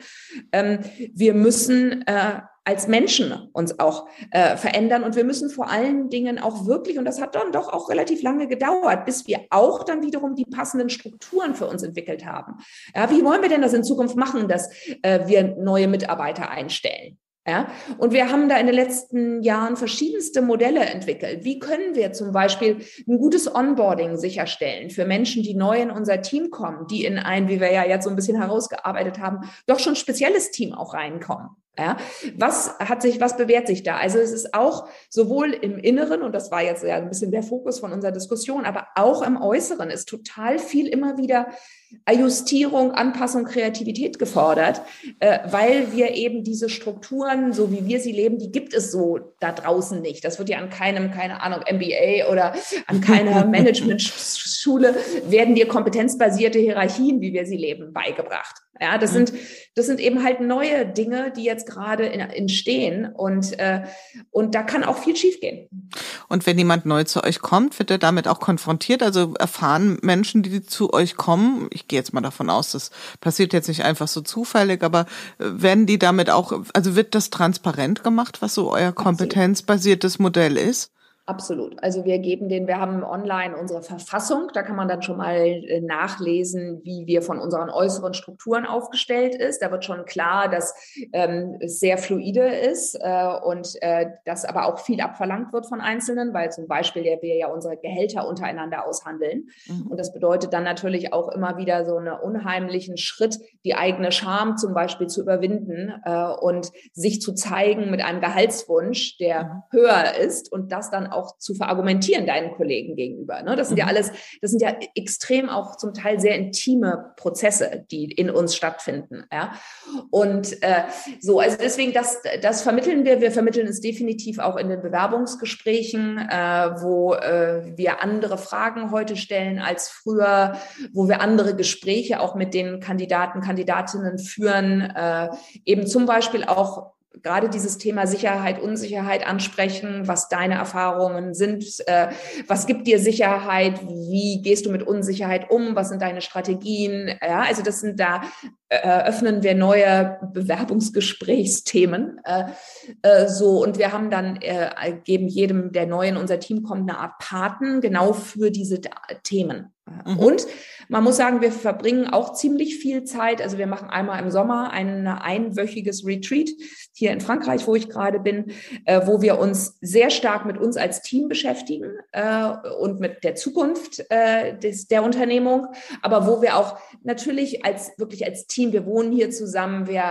Ähm, wir müssen äh, als Menschen uns auch äh, verändern. Und wir müssen vor allen Dingen auch wirklich, und das hat dann doch auch relativ lange gedauert, bis wir auch dann wiederum die passenden Strukturen für uns entwickelt haben. Ja, wie wollen wir denn das in Zukunft machen, dass äh, wir neue Mitarbeiter einstellen? Ja, und wir haben da in den letzten Jahren verschiedenste Modelle entwickelt. Wie können wir zum Beispiel ein gutes Onboarding sicherstellen für Menschen, die neu in unser Team kommen, die in ein, wie wir ja jetzt so ein bisschen herausgearbeitet haben, doch schon spezielles Team auch reinkommen? Ja, was hat sich, was bewährt sich da? Also es ist auch sowohl im Inneren, und das war jetzt ja ein bisschen der Fokus von unserer Diskussion, aber auch im Äußeren ist total viel immer wieder Justierung, Anpassung, Kreativität gefordert, äh, weil wir eben diese Strukturen, so wie wir sie leben, die gibt es so da draußen nicht. Das wird ja an keinem, keine Ahnung, MBA oder an keiner Managementschule werden dir kompetenzbasierte Hierarchien, wie wir sie leben, beigebracht. Ja, das sind, das sind eben halt neue Dinge, die jetzt gerade entstehen und, äh, und da kann auch viel schiefgehen. Und wenn jemand neu zu euch kommt, wird er damit auch konfrontiert? Also erfahren Menschen, die zu euch kommen, ich gehe jetzt mal davon aus, das passiert jetzt nicht einfach so zufällig, aber äh, werden die damit auch, also wird das transparent gemacht, was so euer kompetenzbasiertes Modell ist? Absolut. Also wir geben den, wir haben online unsere Verfassung, da kann man dann schon mal äh, nachlesen, wie wir von unseren äußeren Strukturen aufgestellt ist. Da wird schon klar, dass ähm, es sehr fluide ist äh, und äh, dass aber auch viel abverlangt wird von Einzelnen, weil zum Beispiel ja, wir ja unsere Gehälter untereinander aushandeln. Mhm. Und das bedeutet dann natürlich auch immer wieder so einen unheimlichen Schritt, die eigene Scham zum Beispiel zu überwinden äh, und sich zu zeigen mit einem Gehaltswunsch, der mhm. höher ist und das dann auch zu verargumentieren deinen Kollegen gegenüber. Ne? Das sind ja mhm. alles, das sind ja extrem auch zum Teil sehr intime Prozesse, die in uns stattfinden. Ja? Und äh, so, also deswegen, das, das vermitteln wir. Wir vermitteln es definitiv auch in den Bewerbungsgesprächen, äh, wo äh, wir andere Fragen heute stellen als früher, wo wir andere Gespräche auch mit den Kandidaten, Kandidatinnen führen, äh, eben zum Beispiel auch gerade dieses Thema Sicherheit, Unsicherheit ansprechen, was deine Erfahrungen sind, äh, was gibt dir Sicherheit, wie gehst du mit Unsicherheit um, was sind deine Strategien. Ja, also das sind da eröffnen wir neue Bewerbungsgesprächsthemen. Äh, äh, so und wir haben dann äh, geben jedem, der neu in unser Team kommt, eine Art Paten genau für diese Themen. Mhm. Und man muss sagen, wir verbringen auch ziemlich viel Zeit. Also wir machen einmal im Sommer ein einwöchiges Retreat hier in Frankreich, wo ich gerade bin, wo wir uns sehr stark mit uns als Team beschäftigen und mit der Zukunft des, der Unternehmung, aber wo wir auch natürlich als wirklich als Team, wir wohnen hier zusammen, wir,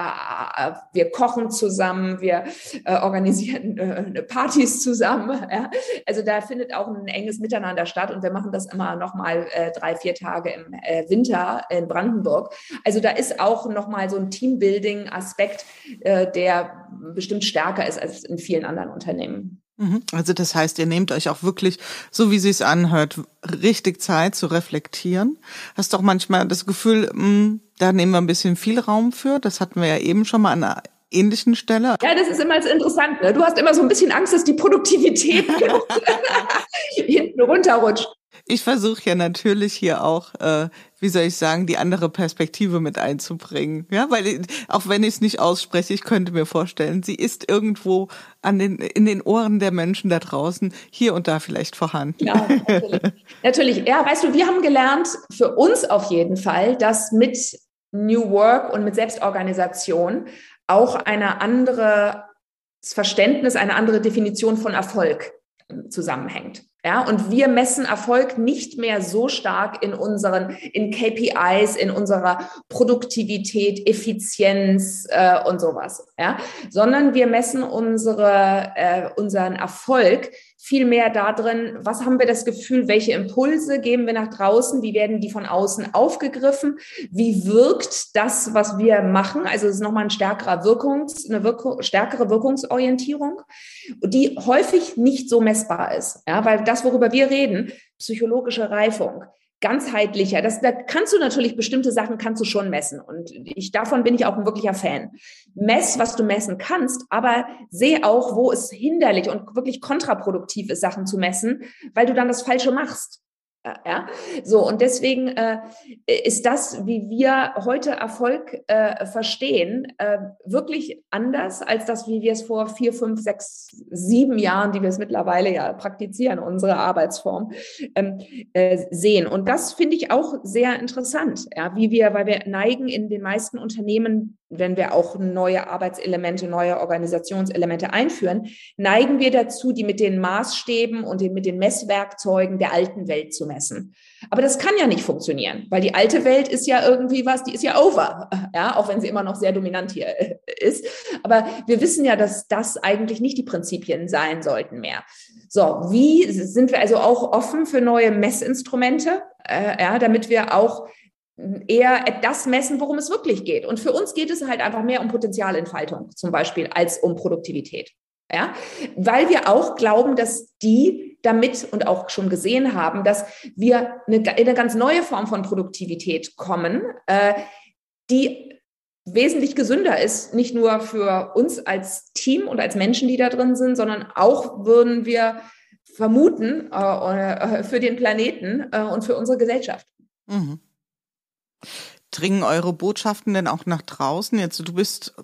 äh, wir kochen zusammen, wir äh, organisieren äh, Partys zusammen. Ja? Also da findet auch ein enges Miteinander statt und wir machen das immer nochmal äh, drei, vier Tage im äh, Winter in Brandenburg. Also da ist auch nochmal so ein Teambuilding-Aspekt, äh, der bestimmt stärker ist als in vielen anderen Unternehmen. Mhm. Also das heißt, ihr nehmt euch auch wirklich, so wie sie es anhört, richtig Zeit zu reflektieren. Hast doch manchmal das Gefühl, mh, hm, da nehmen wir ein bisschen viel Raum für. Das hatten wir ja eben schon mal an einer ähnlichen Stelle. Ja, das ist immer interessant. Ne? Du hast immer so ein bisschen Angst, dass die Produktivität hinten runterrutscht. Ich versuche ja natürlich hier auch, äh, wie soll ich sagen, die andere Perspektive mit einzubringen. Ja, weil auch wenn ich es nicht ausspreche, ich könnte mir vorstellen, sie ist irgendwo an den in den Ohren der Menschen da draußen hier und da vielleicht vorhanden. Ja, natürlich. natürlich. Ja, weißt du, wir haben gelernt, für uns auf jeden Fall, dass mit New Work und mit Selbstorganisation auch eine andere Verständnis, eine andere Definition von Erfolg zusammenhängt. Ja, und wir messen Erfolg nicht mehr so stark in unseren, in KPIs, in unserer Produktivität, Effizienz äh, und sowas, ja, sondern wir messen unsere, äh, unseren Erfolg viel mehr darin, was haben wir das Gefühl, welche Impulse geben wir nach draußen, wie werden die von außen aufgegriffen, wie wirkt das, was wir machen, also es ist nochmal ein stärkerer Wirkungs, eine Wirkung, stärkere Wirkungsorientierung, die häufig nicht so messbar ist, ja, weil das, worüber wir reden, psychologische Reifung, ganzheitlicher. Das, da kannst du natürlich bestimmte Sachen kannst du schon messen. Und ich, davon bin ich auch ein wirklicher Fan. Mess, was du messen kannst, aber sehe auch, wo es hinderlich und wirklich kontraproduktiv ist, Sachen zu messen, weil du dann das Falsche machst. Ja, so und deswegen äh, ist das, wie wir heute Erfolg äh, verstehen, äh, wirklich anders als das, wie wir es vor vier, fünf, sechs, sieben Jahren, die wir es mittlerweile ja praktizieren, unsere Arbeitsform ähm, äh, sehen. Und das finde ich auch sehr interessant, ja, wie wir, weil wir neigen in den meisten Unternehmen wenn wir auch neue Arbeitselemente, neue Organisationselemente einführen, neigen wir dazu, die mit den Maßstäben und mit den Messwerkzeugen der alten Welt zu messen. Aber das kann ja nicht funktionieren, weil die alte Welt ist ja irgendwie was, die ist ja over, ja, auch wenn sie immer noch sehr dominant hier äh, ist. Aber wir wissen ja, dass das eigentlich nicht die Prinzipien sein sollten mehr. So, wie sind wir also auch offen für neue Messinstrumente, äh, ja, damit wir auch eher das messen, worum es wirklich geht. Und für uns geht es halt einfach mehr um Potenzialentfaltung zum Beispiel als um Produktivität. Ja, weil wir auch glauben, dass die damit und auch schon gesehen haben, dass wir eine, in eine ganz neue Form von Produktivität kommen, äh, die wesentlich gesünder ist, nicht nur für uns als Team und als Menschen, die da drin sind, sondern auch würden wir vermuten äh, äh für den Planeten äh, und für unsere Gesellschaft. Mhm. Dringen eure Botschaften denn auch nach draußen? Jetzt, du bist,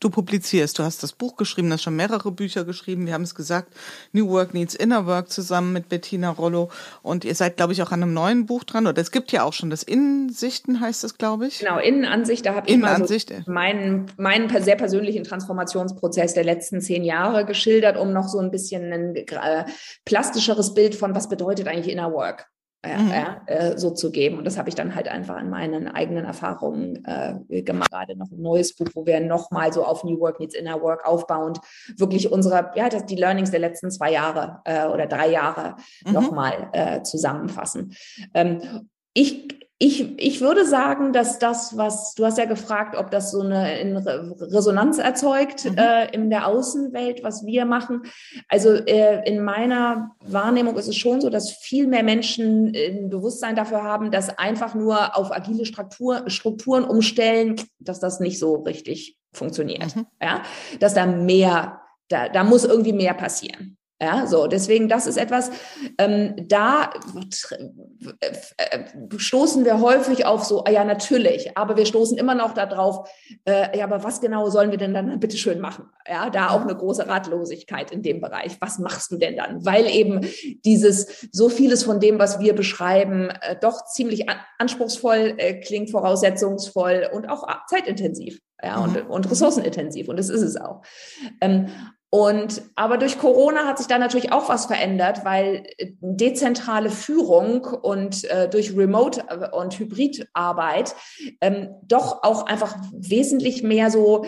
du publizierst, du hast das Buch geschrieben, du hast schon mehrere Bücher geschrieben. Wir haben es gesagt, New Work Needs Inner Work zusammen mit Bettina Rollo. Und ihr seid, glaube ich, auch an einem neuen Buch dran. Oder es gibt ja auch schon das Innensichten, heißt es, glaube ich. Genau, Innenansicht. Da habe ich mal so meinen, meinen sehr persönlichen Transformationsprozess der letzten zehn Jahre geschildert, um noch so ein bisschen ein äh, plastischeres Bild von, was bedeutet eigentlich Inner Work äh, mhm. äh, so zu geben. Und das habe ich dann halt einfach an meinen eigenen Erfahrungen äh, gemacht. Gerade noch ein neues Buch, wo wir nochmal so auf New Work Needs Inner Work aufbauend wirklich unsere, ja, das, die Learnings der letzten zwei Jahre äh, oder drei Jahre mhm. nochmal äh, zusammenfassen. Ähm, ich ich, ich würde sagen, dass das, was du hast ja gefragt, ob das so eine Resonanz erzeugt mhm. äh, in der Außenwelt, was wir machen. Also äh, in meiner Wahrnehmung ist es schon so, dass viel mehr Menschen ein Bewusstsein dafür haben, dass einfach nur auf agile Struktur, Strukturen umstellen, dass das nicht so richtig funktioniert. Mhm. Ja, dass da mehr, da, da muss irgendwie mehr passieren. Ja, so, deswegen, das ist etwas, ähm, da äh, stoßen wir häufig auf so, ah ja, natürlich, aber wir stoßen immer noch darauf, äh, ja, aber was genau sollen wir denn dann bitte schön machen? Ja, da auch eine große Ratlosigkeit in dem Bereich. Was machst du denn dann? Weil eben dieses, so vieles von dem, was wir beschreiben, äh, doch ziemlich anspruchsvoll äh, klingt, voraussetzungsvoll und auch zeitintensiv ja, und, mhm. und ressourcenintensiv. Und das ist es auch. Ähm, und aber durch Corona hat sich da natürlich auch was verändert, weil äh, dezentrale Führung und äh, durch Remote äh, und Hybridarbeit ähm, doch auch einfach wesentlich mehr so,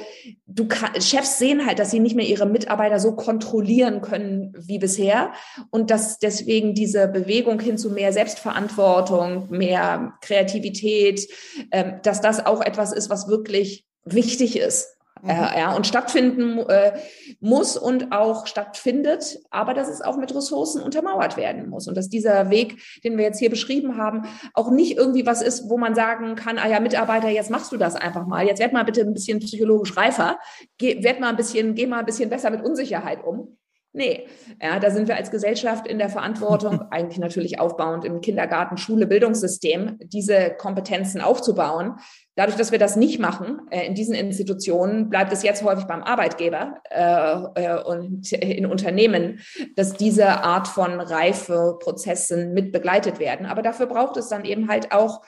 du kann, Chefs sehen halt, dass sie nicht mehr ihre Mitarbeiter so kontrollieren können wie bisher und dass deswegen diese Bewegung hin zu mehr Selbstverantwortung, mehr Kreativität, ähm, dass das auch etwas ist, was wirklich wichtig ist Mhm. Äh, ja, und stattfinden äh, muss und auch stattfindet, aber dass es auch mit Ressourcen untermauert werden muss und dass dieser Weg, den wir jetzt hier beschrieben haben, auch nicht irgendwie was ist, wo man sagen kann, ah ja, Mitarbeiter, jetzt machst du das einfach mal, jetzt werd mal bitte ein bisschen psychologisch reifer, geh, werd mal ein bisschen, geh mal ein bisschen besser mit Unsicherheit um. Nee, ja, da sind wir als Gesellschaft in der Verantwortung, eigentlich natürlich aufbauend im Kindergarten, Schule, Bildungssystem, diese Kompetenzen aufzubauen. Dadurch, dass wir das nicht machen äh, in diesen Institutionen, bleibt es jetzt häufig beim Arbeitgeber äh, äh, und in Unternehmen, dass diese Art von Reifeprozessen mit begleitet werden. Aber dafür braucht es dann eben halt auch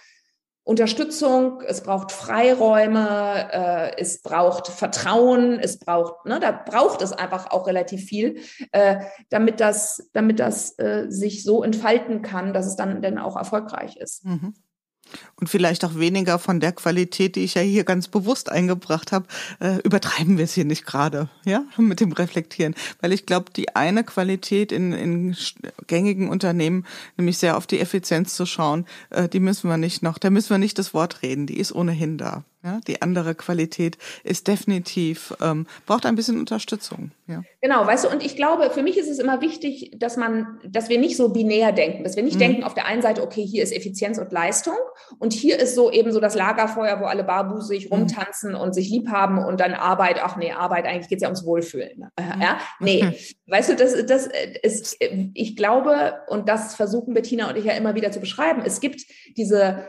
Unterstützung, es braucht Freiräume, äh, es braucht Vertrauen, es braucht, ne, da braucht es einfach auch relativ viel, äh, damit das, damit das äh, sich so entfalten kann, dass es dann dann auch erfolgreich ist. Mhm. Und vielleicht auch weniger von der Qualität, die ich ja hier ganz bewusst eingebracht habe. Äh, übertreiben wir es hier nicht gerade, ja, mit dem Reflektieren. Weil ich glaube, die eine Qualität in, in gängigen Unternehmen, nämlich sehr auf die Effizienz zu schauen, äh, die müssen wir nicht noch, da müssen wir nicht das Wort reden, die ist ohnehin da. Ja, die andere Qualität ist definitiv, ähm, braucht ein bisschen Unterstützung. Ja. Genau, weißt du, und ich glaube, für mich ist es immer wichtig, dass man, dass wir nicht so binär denken, dass wir nicht mhm. denken auf der einen Seite, okay, hier ist Effizienz und Leistung und hier ist so eben so das Lagerfeuer, wo alle barbusig mhm. rumtanzen und sich lieb haben und dann Arbeit, ach nee, Arbeit, eigentlich geht es ja ums Wohlfühlen. Äh, mhm. Ja, nee, weißt du, das, das ist, ich glaube, und das versuchen Bettina und ich ja immer wieder zu beschreiben, es gibt diese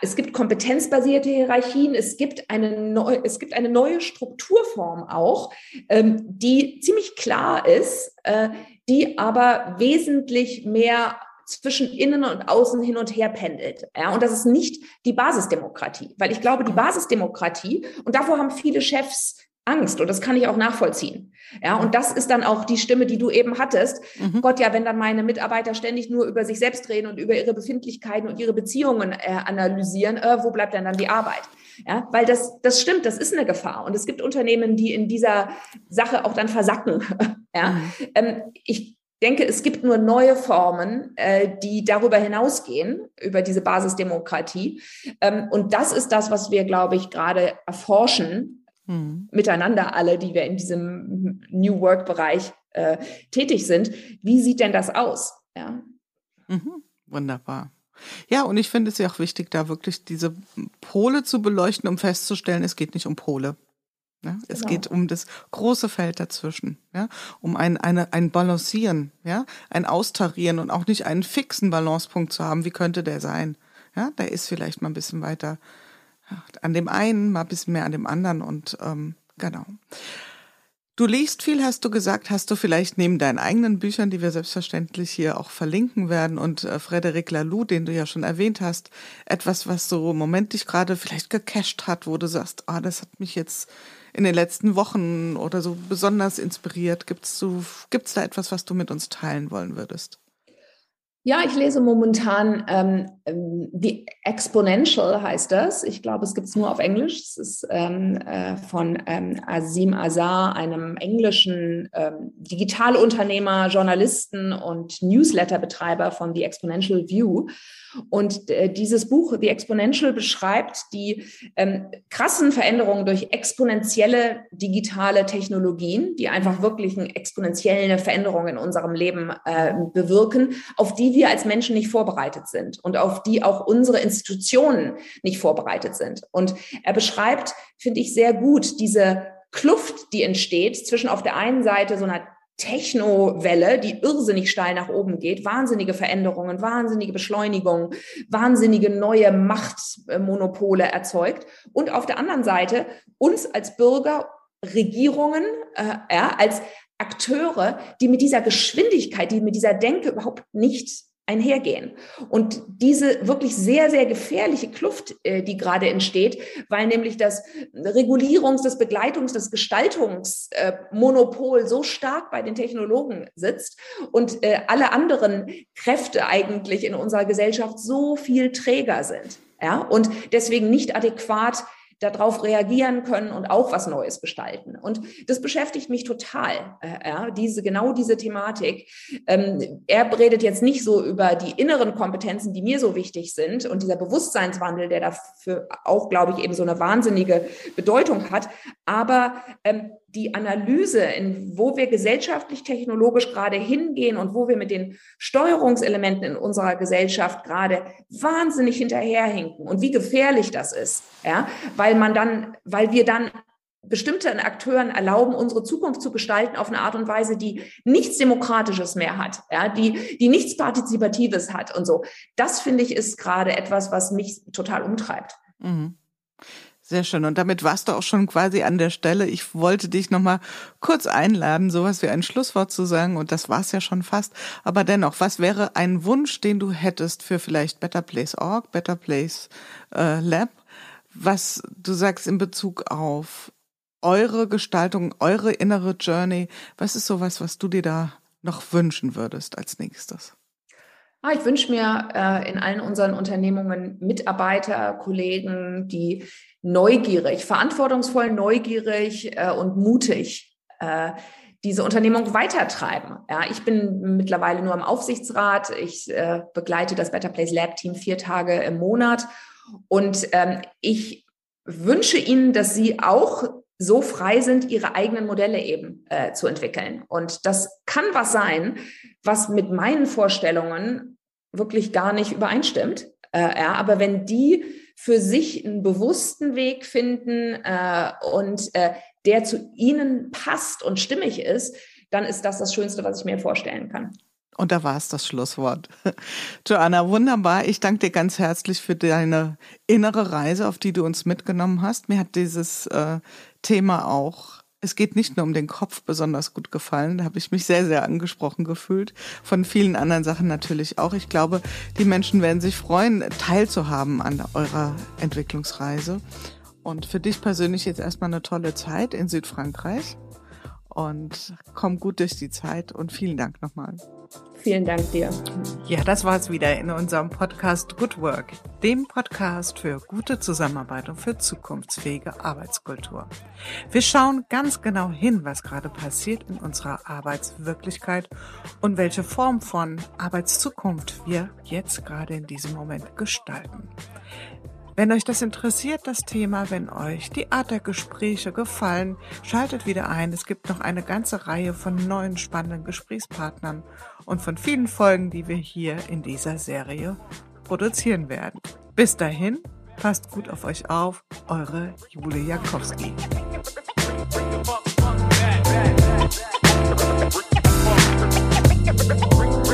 es gibt kompetenzbasierte Hierarchien, es gibt eine, neu, es gibt eine neue Strukturform auch, ähm, die ziemlich klar ist, äh, die aber wesentlich mehr zwischen innen und außen hin und her pendelt. Ja, und das ist nicht die Basisdemokratie, weil ich glaube, die Basisdemokratie, und davor haben viele Chefs Angst und das kann ich auch nachvollziehen. Ja, und das ist dann auch die Stimme, die du eben hattest. Mhm. Gott, ja, wenn dann meine Mitarbeiter ständig nur über sich selbst reden und über ihre Befindlichkeiten und ihre Beziehungen äh, analysieren, äh, wo bleibt denn dann die Arbeit? Ja, weil das, das stimmt, das ist eine Gefahr. Und es gibt Unternehmen, die in dieser Sache auch dann versacken. ja, mhm. ähm, ich denke, es gibt nur neue Formen, äh, die darüber hinausgehen, über diese Basisdemokratie. Ähm, und das ist das, was wir, glaube ich, gerade erforschen mhm. miteinander alle, die wir in diesem New Work-Bereich äh, tätig sind. Wie sieht denn das aus? Ja. Mhm. Wunderbar. Ja, und ich finde es ja auch wichtig, da wirklich diese Pole zu beleuchten, um festzustellen, es geht nicht um Pole. Ja, es genau. geht um das große Feld dazwischen, ja, um ein, eine, ein Balancieren, ja, ein Austarieren und auch nicht einen fixen Balancepunkt zu haben. Wie könnte der sein? Ja, der ist vielleicht mal ein bisschen weiter an dem einen, mal ein bisschen mehr an dem anderen und ähm, genau. Du liest viel, hast du gesagt. Hast du vielleicht neben deinen eigenen Büchern, die wir selbstverständlich hier auch verlinken werden, und äh, Frederic Laloux, den du ja schon erwähnt hast, etwas, was so im Moment dich gerade vielleicht gecasht hat, wo du sagst, ah, das hat mich jetzt in den letzten Wochen oder so besonders inspiriert. Gibt's so, gibt's da etwas, was du mit uns teilen wollen würdest? Ja, ich lese momentan ähm, ähm, The Exponential heißt das. Ich glaube, es gibt es nur auf Englisch. Es ist ähm, äh, von ähm, Azim Azar, einem englischen ähm, Digitalunternehmer, Journalisten und Newsletterbetreiber von The Exponential View. Und äh, dieses Buch, The Exponential, beschreibt die ähm, krassen Veränderungen durch exponentielle digitale Technologien, die einfach wirklich eine exponentielle Veränderung in unserem Leben äh, bewirken, auf die wir als Menschen nicht vorbereitet sind und auf die auch unsere Institutionen nicht vorbereitet sind. Und er beschreibt, finde ich, sehr gut diese Kluft, die entsteht zwischen auf der einen Seite so einer Techno-Welle, die irrsinnig steil nach oben geht, wahnsinnige Veränderungen, wahnsinnige Beschleunigung, wahnsinnige neue Machtmonopole erzeugt. Und auf der anderen Seite uns als Bürger, Regierungen, äh, ja, als Akteure, die mit dieser Geschwindigkeit, die mit dieser Denke überhaupt nicht einhergehen. Und diese wirklich sehr, sehr gefährliche Kluft, äh, die gerade entsteht, weil nämlich das Regulierungs-, das Begleitungs-, das Gestaltungsmonopol so stark bei den Technologen sitzt und äh, alle anderen Kräfte eigentlich in unserer Gesellschaft so viel träger sind. Ja, und deswegen nicht adäquat darauf reagieren können und auch was Neues gestalten. Und das beschäftigt mich total, äh, ja, diese, genau diese Thematik. Ähm, er redet jetzt nicht so über die inneren Kompetenzen, die mir so wichtig sind und dieser Bewusstseinswandel, der dafür auch, glaube ich, eben so eine wahnsinnige Bedeutung hat. Aber ähm, die Analyse, in wo wir gesellschaftlich, technologisch gerade hingehen und wo wir mit den Steuerungselementen in unserer Gesellschaft gerade wahnsinnig hinterherhinken und wie gefährlich das ist, ja, weil man dann, weil wir dann bestimmten Akteuren erlauben, unsere Zukunft zu gestalten auf eine Art und Weise, die nichts Demokratisches mehr hat, ja, die, die nichts Partizipatives hat und so. Das finde ich ist gerade etwas, was mich total umtreibt. Mhm. Sehr schön. Und damit warst du auch schon quasi an der Stelle. Ich wollte dich nochmal kurz einladen, sowas wie ein Schlusswort zu sagen. Und das war's ja schon fast. Aber dennoch, was wäre ein Wunsch, den du hättest für vielleicht Better Place Org, Better Place äh, Lab, was du sagst in Bezug auf eure Gestaltung, eure innere Journey? Was ist sowas, was du dir da noch wünschen würdest als nächstes? Ah, ich wünsche mir äh, in allen unseren Unternehmungen Mitarbeiter, Kollegen, die neugierig, verantwortungsvoll, neugierig äh, und mutig äh, diese Unternehmung weitertreiben. Ja, ich bin mittlerweile nur im Aufsichtsrat. Ich äh, begleite das Better Place Lab Team vier Tage im Monat und ähm, ich wünsche Ihnen, dass Sie auch so frei sind, ihre eigenen Modelle eben äh, zu entwickeln. Und das kann was sein, was mit meinen Vorstellungen wirklich gar nicht übereinstimmt. Äh, ja, aber wenn die für sich einen bewussten Weg finden äh, und äh, der zu ihnen passt und stimmig ist, dann ist das das Schönste, was ich mir vorstellen kann. Und da war es das Schlusswort. Joanna, wunderbar. Ich danke dir ganz herzlich für deine innere Reise, auf die du uns mitgenommen hast. Mir hat dieses äh, Thema auch, es geht nicht nur um den Kopf, besonders gut gefallen. Da habe ich mich sehr, sehr angesprochen gefühlt. Von vielen anderen Sachen natürlich auch. Ich glaube, die Menschen werden sich freuen, teilzuhaben an eurer Entwicklungsreise. Und für dich persönlich jetzt erstmal eine tolle Zeit in Südfrankreich. Und komm gut durch die Zeit und vielen Dank nochmal. Vielen Dank dir. Ja, das war's wieder in unserem Podcast Good Work, dem Podcast für gute Zusammenarbeit und für zukunftsfähige Arbeitskultur. Wir schauen ganz genau hin, was gerade passiert in unserer Arbeitswirklichkeit und welche Form von Arbeitszukunft wir jetzt gerade in diesem Moment gestalten. Wenn euch das interessiert, das Thema, wenn euch die Art der Gespräche gefallen, schaltet wieder ein. Es gibt noch eine ganze Reihe von neuen spannenden Gesprächspartnern und von vielen Folgen, die wir hier in dieser Serie produzieren werden. Bis dahin, passt gut auf euch auf, eure Jule Jakowski. Bring the fuck back.